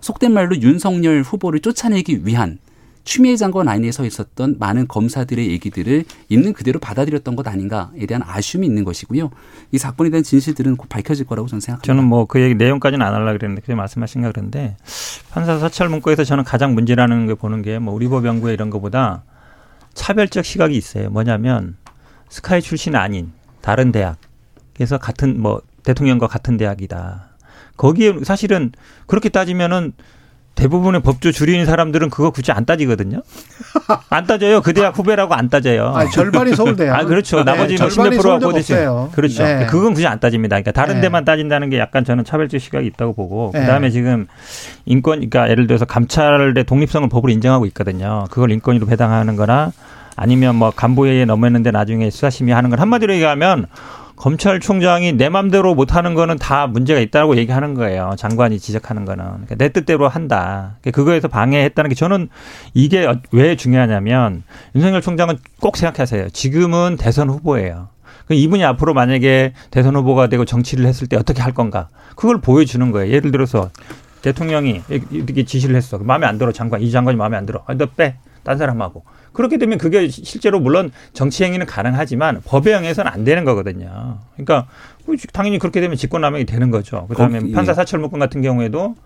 속된 말로 윤석열 후보를 쫓아내기 위한 추미애 장관 라인에 서 있었던 많은 검사들의 얘기들을 있는 그대로 받아들였던 것 아닌가에 대한 아쉬움이 있는 것이고요. 이 사건에 대한 진실들은 곧 밝혀질 거라고 저는 생각합니다. 저는 뭐 그 얘기 내용까지는 안 하려고 그랬는데 그게 말씀하신 가 그런데 판사 사찰 문구에서 저는 가장 문제라는 걸 보는 게 뭐 우리 법 연구에 이런 거보다 차별적 시각이 있어요. 뭐냐면 스카이 출신 아닌 다른 대학 그래서 같은 뭐 대통령과 같은 대학이다. 거기에 사실은 그렇게 따지면은 대부분의 법조 줄인 사람들은 그거 굳이 안 따지거든요. 안 따져요. 그 대학 후배라고 안 따져요. 아, 절반이 서울대야. 아, 그렇죠. 네, 나머지 10몇 프로가. 없어요. 그렇죠. 네. 그건 굳이 안 따집니다. 그러니까 다른 네. 데만 따진다는 게 약간 저는 차별적 시각이 있다고 보고 네. 그다음에 지금 인권 그러니까 예를 들어서 감찰의 독립성을 법으로 인정하고 있거든요. 그걸 인권위로 배당하는 거나 아니면 뭐 간부회의에 넘었는데 나중에 수사심의 하는 건 한마디로 얘기하면 검찰총장이 내 맘대로 못 하는 거는 다 문제가 있다고 얘기하는 거예요. 장관이 지적하는 거는. 그러니까 내 뜻대로 한다. 그러니까 그거에서 방해했다는 게 저는 이게 어- 왜 중요하냐면 윤석열 총장은 꼭 생각하세요. 지금은 대선 후보예요. 그 이분이 앞으로 만약에 대선 후보가 되고 정치를 했을 때 어떻게 할 건가? 그걸 보여주는 거예요. 예를 들어서 대통령이 이렇게 지시를 했어. 마음에 안 들어 장관. 이 장관이 마음에 안 들어. 아, 너 빼. 딴 사람하고. 그렇게 되면 그게 실제로 물론 정치 행위는 가능하지만 법에 의해서는 안 되는 거거든요. 그러니까 당연히 그렇게 되면 직권남용이 되는 거죠. 그다음에 거기- 판사 사찰 물건 같은 경우에도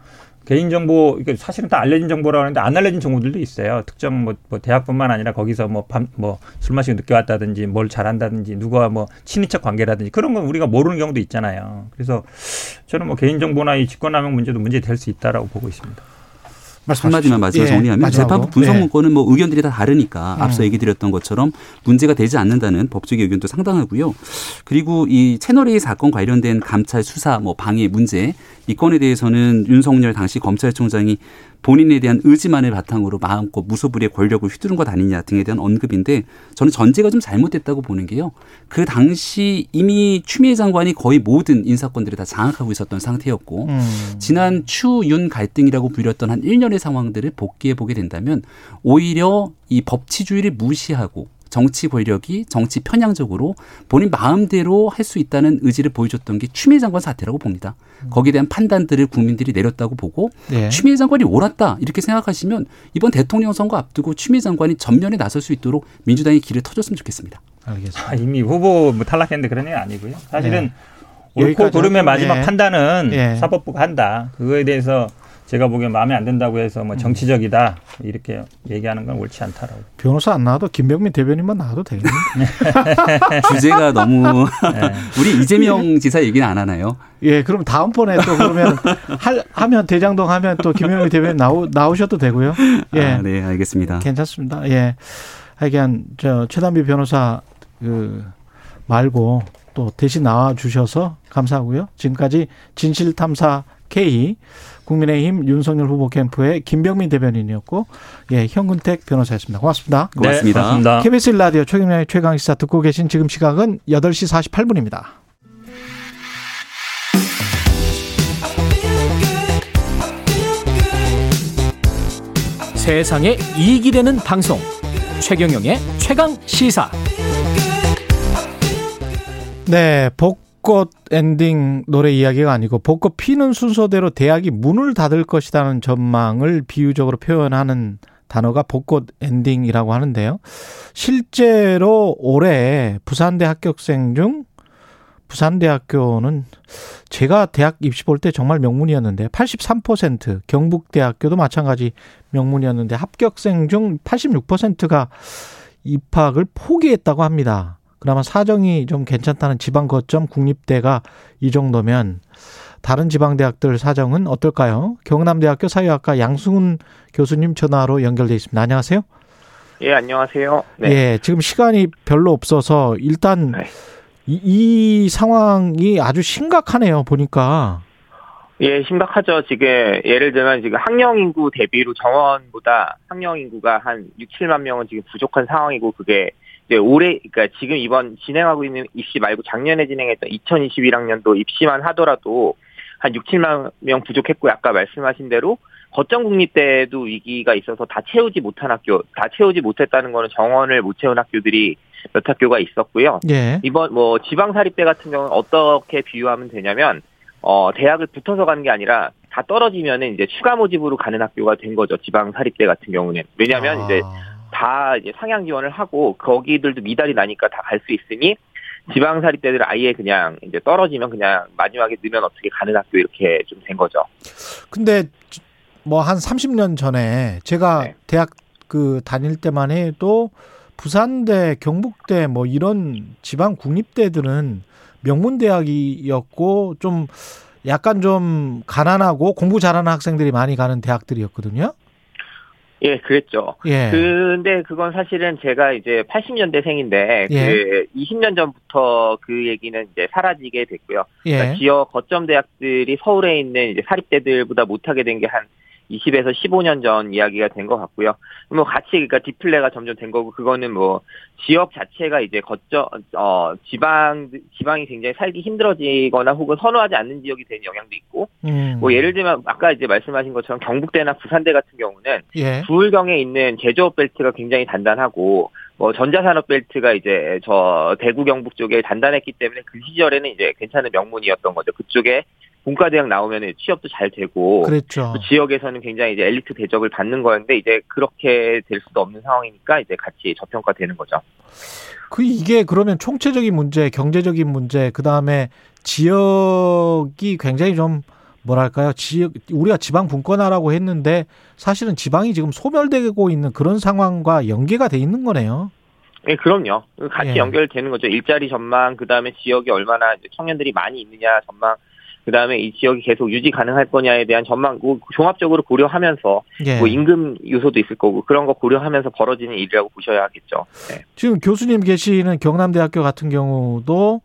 개인정보, 이게 사실은 다 알려진 정보라고 하는데 안 알려진 정보들도 있어요. 특정 뭐, 뭐 대학뿐만 아니라 거기서 뭐 밤, 뭐술 마시고 늦게 왔다든지 뭘 잘한다든지 누가 뭐 친인척 관계라든지 그런 건 우리가 모르는 경우도 있잖아요. 그래서 저는 뭐 개인정보나 이 직권남용 문제도 문제 될 수 있다라고 보고 있습니다. 한마디만 마지막 예, 정리하면 마지막으로. 재판부 분석 네. 문건은 뭐 의견들이 다 다르니까 음. 앞서 얘기 드렸던 것처럼 문제가 되지 않는다는 법적인 의견도 상당하고요. 그리고 이 채널A 사건 관련된 감찰 수사 뭐 방해 문제 이 건에 대해서는 윤석열 당시 검찰총장이 본인에 대한 의지만을 바탕으로 마음껏 무소불위의 권력을 휘두른 것 아니냐 등에 대한 언급인데 저는 전제가 좀 잘못됐다고 보는 게요. 그 당시 이미 추미애 장관이 거의 모든 인사권들을 다 장악하고 있었던 상태였고 음. 지난 추윤 갈등이라고 불렸던 한 1년의 상황들을 복귀해 보게 된다면 오히려 이 법치주의를 무시하고 정치 권력이 정치 편향적으로 본인 마음대로 할 수 있다는 의지를 보여줬던 게 추미애 장관 사태라고 봅니다. 거기에 대한 판단들을 국민들이 내렸다고 보고 네. 추미애 장관이 옳았다 이렇게 생각하시면 이번 대통령 선거 앞두고 추미애 장관이 전면에 나설 수 있도록 민주당이 길을 터줬으면 좋겠습니다. 알겠습니다. 아, 이미 후보 뭐 탈락했는데 그런 얘기 아니고요. 사실은 네. 옳고 그름의. 마지막 예. 판단은 예. 사법부가 한다. 그거에 대해서 제가 보기엔 마음에 안 든다고 해서 뭐 정치적이다 이렇게 얘기하는 건 옳지 않다라고. 변호사 안 나와도 김병민 대변인만 나와도 되겠는데. 주제가 너무 네. 우리 이재명 지사 얘기는 안 하나요? 예, 그럼 다음번에 또 그러면 할, 하면 대장동 하면 또 김영민 대변인 나오, 나오셔도 되고요. 예. 아, 네, 알겠습니다. 괜찮습니다. 예. 하여간 저 최단비 변호사 그 말고 또 대신 나와 주셔서 감사하고요. 지금까지 진실탐사 K 국민의힘 윤석열 후보 캠프의 김병민 대변인이었고 예, 현근택 변호사였습니다. 고맙습니다. 고맙습니다. 네, 고맙습니다. KBS 라디오 최경영의 최강 시사 듣고 계신 지금 시각은 8시 48분입니다. 세상에 이익이 되는 방송 최경영의 최강 시사 네, 벚꽃 엔딩 노래 이야기가 아니고 벚꽃 피는 순서대로 대학이 문을 닫을 것이라는 전망을 비유적으로 표현하는 단어가 벚꽃 엔딩이라고 하는데요. 실제로 올해 부산대 합격생 중 부산대학교는 제가 대학 입시 볼 때 정말 명문이었는데 83% 경북대학교도 마찬가지 명문이었는데 합격생 중 86%가 입학을 포기했다고 합니다. 그나마 사정이 좀 괜찮다는 지방 거점 국립대가 이 정도면 다른 지방 대학들 사정은 어떨까요? 경남대학교 사회학과 양승훈 교수님 전화로 연결돼 있습니다. 안녕하세요. 예, 안녕하세요. 네. 예, 지금 시간이 별로 없어서 일단 이, 이 상황이 아주 심각하네요. 보니까. 예, 심각하죠. 지금 예를 들면 지금 학령 인구 대비로 정원보다 학령 인구가 한 6, 7만 명은 지금 부족한 상황이고 그게 이제 올해 그러니까 지금 이번 진행하고 있는 입시 말고 작년에 진행했던 2021학년도 입시만 하더라도 한 6, 7만 명 부족했고 아까 말씀하신 대로 거점 국립대도 위기가 있어서 다 채우지 못한 학교, 다 채우지 못했다는 거는 정원을 못 채운 학교들이 몇 학교가 있었고요. 예. 이번 뭐 지방 사립대 같은 경우는 어떻게 비유하면 되냐면 어 대학을 붙어서 가는 게 아니라 다 떨어지면은 이제 추가 모집으로 가는 학교가 된 거죠. 지방 사립대 같은 경우는 왜냐하면 이제 다 이제 상향 지원을 하고 거기들도 미달이 나니까 다 갈 수 있으니 지방 사립 대들 아예 그냥 이제 떨어지면 그냥 마지막에 넣으면 어떻게 가는 학교 이렇게 좀 된 거죠. 근데 뭐 한 30년 전에 제가 네. 대학 그 다닐 때만 해도 부산대, 경북대 뭐 이런 지방 국립대들은 명문 대학이었고 좀 약간 좀 가난하고 공부 잘하는 학생들이 많이 가는 대학들이었거든요. 예, 그랬죠. 예. 근데 그건 사실은 제가 이제 80년대생인데 예. 그 20년 전부터 그 얘기는 이제 사라지게 됐고요. 예. 그러니까 지역 거점 대학들이 서울에 있는 이제 사립대들보다 못하게 된 게 한 20에서 15년 전 이야기가 된 것 같고요. 뭐 같이 그러니까 디플레가 점점 된 거고 그거는 뭐 지역 자체가 이제 거점 어 지방 지방이 굉장히 살기 힘들어지거나 혹은 선호하지 않는 지역이 되는 영향도 있고 음. 뭐 예를 들면 아까 이제 말씀하신 것처럼 경북대나 부산대 같은 경우는 예. 부울경에 있는 제조업 벨트가 굉장히 단단하고 뭐 전자산업 벨트가 이제 저 대구 경북 쪽에 단단했기 때문에 그 시절에는 이제 괜찮은 명문이었던 거죠. 그쪽에 공과대학 나오면 취업도 잘 되고 그랬죠. 그 지역에서는 굉장히 이제 엘리트 대접을 받는 거였는데 이제 그렇게 될 수도 없는 상황이니까 이제 같이 저평가되는 거죠. 그 이게 그러면 총체적인 문제, 경제적인 문제, 그 다음에 지역이 굉장히 좀 뭐랄까요? 지역 우리가 지방 분권화라고 했는데 사실은 지방이 지금 소멸되고 있는 그런 상황과 연계가 돼 있는 거네요. 예, 그럼요. 같이 예. 연결되는 거죠. 일자리 전망, 그 다음에 지역이 얼마나 청년들이 많이 있느냐 전망, 그 다음에 이 지역이 계속 유지 가능할 거냐에 대한 전망, 뭐 종합적으로 고려하면서 예. 뭐 임금 요소도 있을 거고 그런 거 고려하면서 벌어지는 일이라고 보셔야겠죠. 네. 지금 교수님 계시는 경남대학교 같은 경우도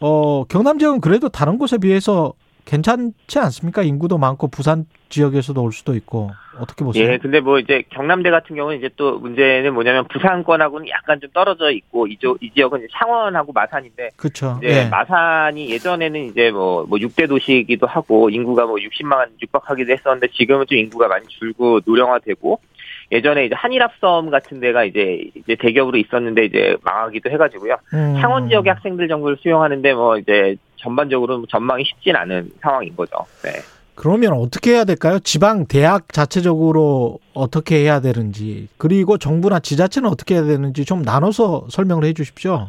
어 경남 지역은 그래도 다른 곳에 비해서 괜찮지 않습니까? 인구도 많고 부산 지역에서도 올 수도 있고 어떻게 보세요? 예, 근데 뭐 이제 경남대 같은 경우는 이제 또 문제는 뭐냐면 부산권하고는 약간 좀 떨어져 있고 이, 이 지역은 창원하고 마산인데 그렇죠. 예. 마산이 예전에는 이제 뭐, 뭐 6대 도시이기도 하고 인구가 뭐 60만 육박하기도 했었는데 지금은 좀 인구가 많이 줄고 노령화되고 예전에 이제 한일합섬 같은 데가 이제 이제 대기업으로 있었는데 이제 망하기도 해가지고요. 음. 창원 지역의 학생들 정도를 수용하는데 뭐 이제 전반적으로 전망이 쉽진 않은 상황인 거죠. 네. 그러면 어떻게 해야 될까요? 지방 대학 자체적으로 어떻게 해야 되는지 그리고 정부나 지자체는 어떻게 해야 되는지 좀 나눠서 설명을 해 주십시오.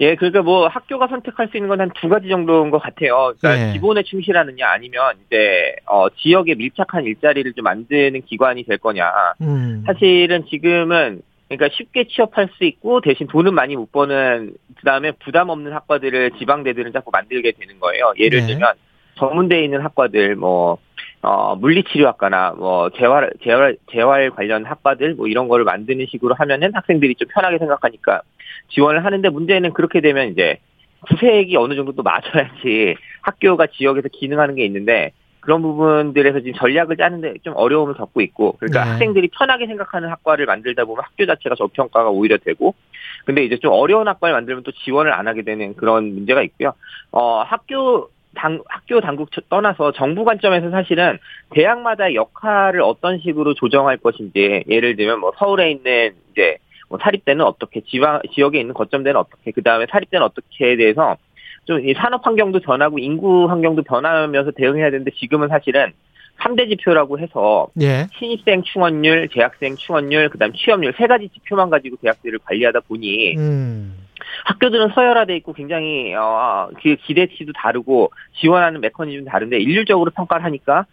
예, 그러니까 뭐 학교가 선택할 수 있는 건 한 두 가지 정도인 것 같아요. 그러니까 예. 기본에 충실하느냐 아니면 이제 어 지역에 밀착한 일자리를 좀 만드는 기관이 될 거냐. 음. 사실은 지금은 그러니까 쉽게 취업할 수 있고 대신 돈은 많이 못 버는 그다음에 부담 없는 학과들을 지방대들은 자꾸 만들게 되는 거예요. 예를 네. 들면 전문대에 있는 학과들 뭐 어, 물리치료학과나 뭐 재활 재활 재활 관련 학과들 뭐 이런 거를 만드는 식으로 하면은 학생들이 좀 편하게 생각하니까 지원을 하는데 문제는 그렇게 되면 이제 구색이 어느 정도 또 맞춰야지 학교가 지역에서 기능하는 게 있는데 그런 부분들에서 지금 전략을 짜는데 좀 어려움을 겪고 있고 그러니까 네. 학생들이 편하게 생각하는 학과를 만들다 보면 학교 자체가 저평가가 오히려 되고 근데 이제 좀 어려운 학과를 만들면 또 지원을 안 하게 되는 그런 문제가 있고요. 어 학교 당 학교 당국 쳐- 떠나서 정부 관점에서 사실은 대학마다 역할을 어떤 식으로 조정할 것인지 예를 들면 뭐 서울에 있는 이제 뭐 사립대는 어떻게 지방 지역에 있는 거점대는 어떻게 그 다음에 사립대는 어떻게에 대해서 좀 이 산업 환경도 변하고 인구 환경도 변하면서 대응해야 되는데 지금은 사실은 3대 지표라고 해서 예. 신입생 충원율, 재학생 충원율, 그다음 취업률 세 가지 지표만 가지고 대학들을 관리하다 보니 음. 학교들은 서열화돼 있고 굉장히 어, 그 기대치도 다르고 지원하는 메커니즘도 다른데 일률적으로 평가를 하니까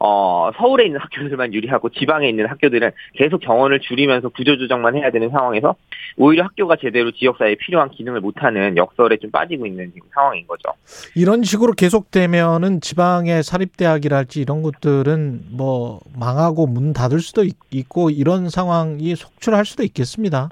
어, 서울에 있는 학교들만 유리하고 지방에 있는 학교들은 계속 정원을 줄이면서 구조조정만 해야 되는 상황에서 오히려 학교가 제대로 지역사회에 필요한 기능을 못하는 역설에 좀 빠지고 있는 상황인 거죠. 이런 식으로 계속되면은 지방의 사립대학이랄지 이런 것들은 뭐 망하고 문 닫을 수도 있- 있고 이런 상황이 속출할 수도 있겠습니다.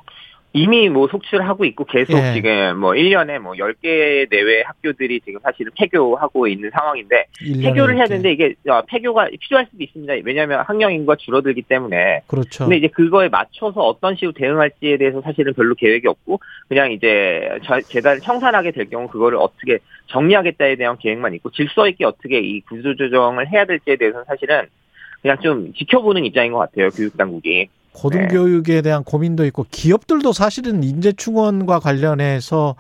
이미 뭐 속출하고 있고 계속 예. 지금 뭐 1년에 뭐 10개 내외 학교들이 지금 사실은 폐교하고 있는 상황인데 폐교를 해야. 되는데 이게 어, 폐교가 필요할 수도 있습니다. 왜냐하면 학령 인구가 줄어들기 때문에. 그렇죠. 근데 이제 그거에 맞춰서 어떤 식으로 대응할지에 대해서 사실은 별로 계획이 없고 그냥 이제 저- 재단을 청산하게 될 경우 그거를 어떻게 정리하겠다에 대한 계획만 있고 질서 있게 어떻게 이 구조조정을 해야 될지에 대해서는 사실은 그냥 좀 지켜보는 입장인 것 같아요 교육 당국이. 고등교육에 대한 고민도 있고 기업들도 사실은 인재 충원과 관련해서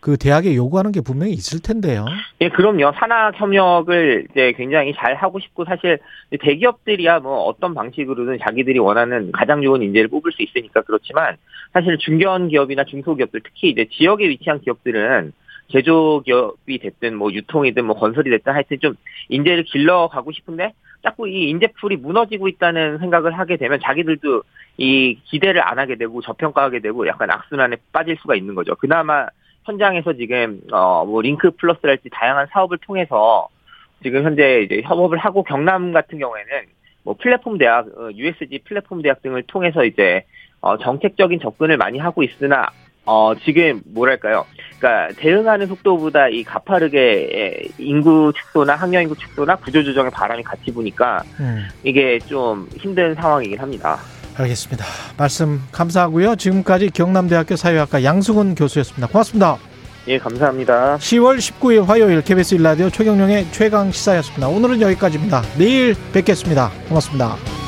그 대학에 요구하는 게 분명히 있을 텐데요. 예, 그럼요. 산학 협력을 이제 굉장히 잘 하고 싶고 사실 대기업들이야 뭐 어떤 방식으로든 자기들이 원하는 가장 좋은 인재를 뽑을 수 있으니까 그렇지만 사실 중견 기업이나 중소기업들 특히 이제 지역에 위치한 기업들은 제조 기업이 됐든 뭐 유통이든 뭐 건설이 됐든 하여튼 좀 인재를 길러 가고 싶은데 자꾸 이 인재풀이 무너지고 있다는 생각을 하게 되면 자기들도 이 기대를 안 하게 되고 저평가하게 되고 약간 악순환에 빠질 수가 있는 거죠. 그나마 현장에서 지금 어 뭐 링크 플러스랄지 다양한 사업을 통해서 지금 현재 이제 협업을 하고 경남 같은 경우에는 뭐 플랫폼 대학, 어, USG 플랫폼 대학 등을 통해서 이제 어, 정책적인 접근을 많이 하고 있으나 어, 지금 뭐랄까요? 그러니까 대응하는 속도보다 이 가파르게 인구 축소나 학령 인구 축소나 구조 조정의 바람이 같이 부니까 음. 이게 좀 힘든 상황이긴 합니다. 알겠습니다. 말씀 감사하고요. 지금까지 경남대학교 사회학과 양승훈 교수였습니다. 고맙습니다. 예, 감사합니다. 10월 19일 화요일 KBS 일라디오 최경령의 최강 시사였습니다. 오늘은 여기까지입니다. 내일 뵙겠습니다. 고맙습니다.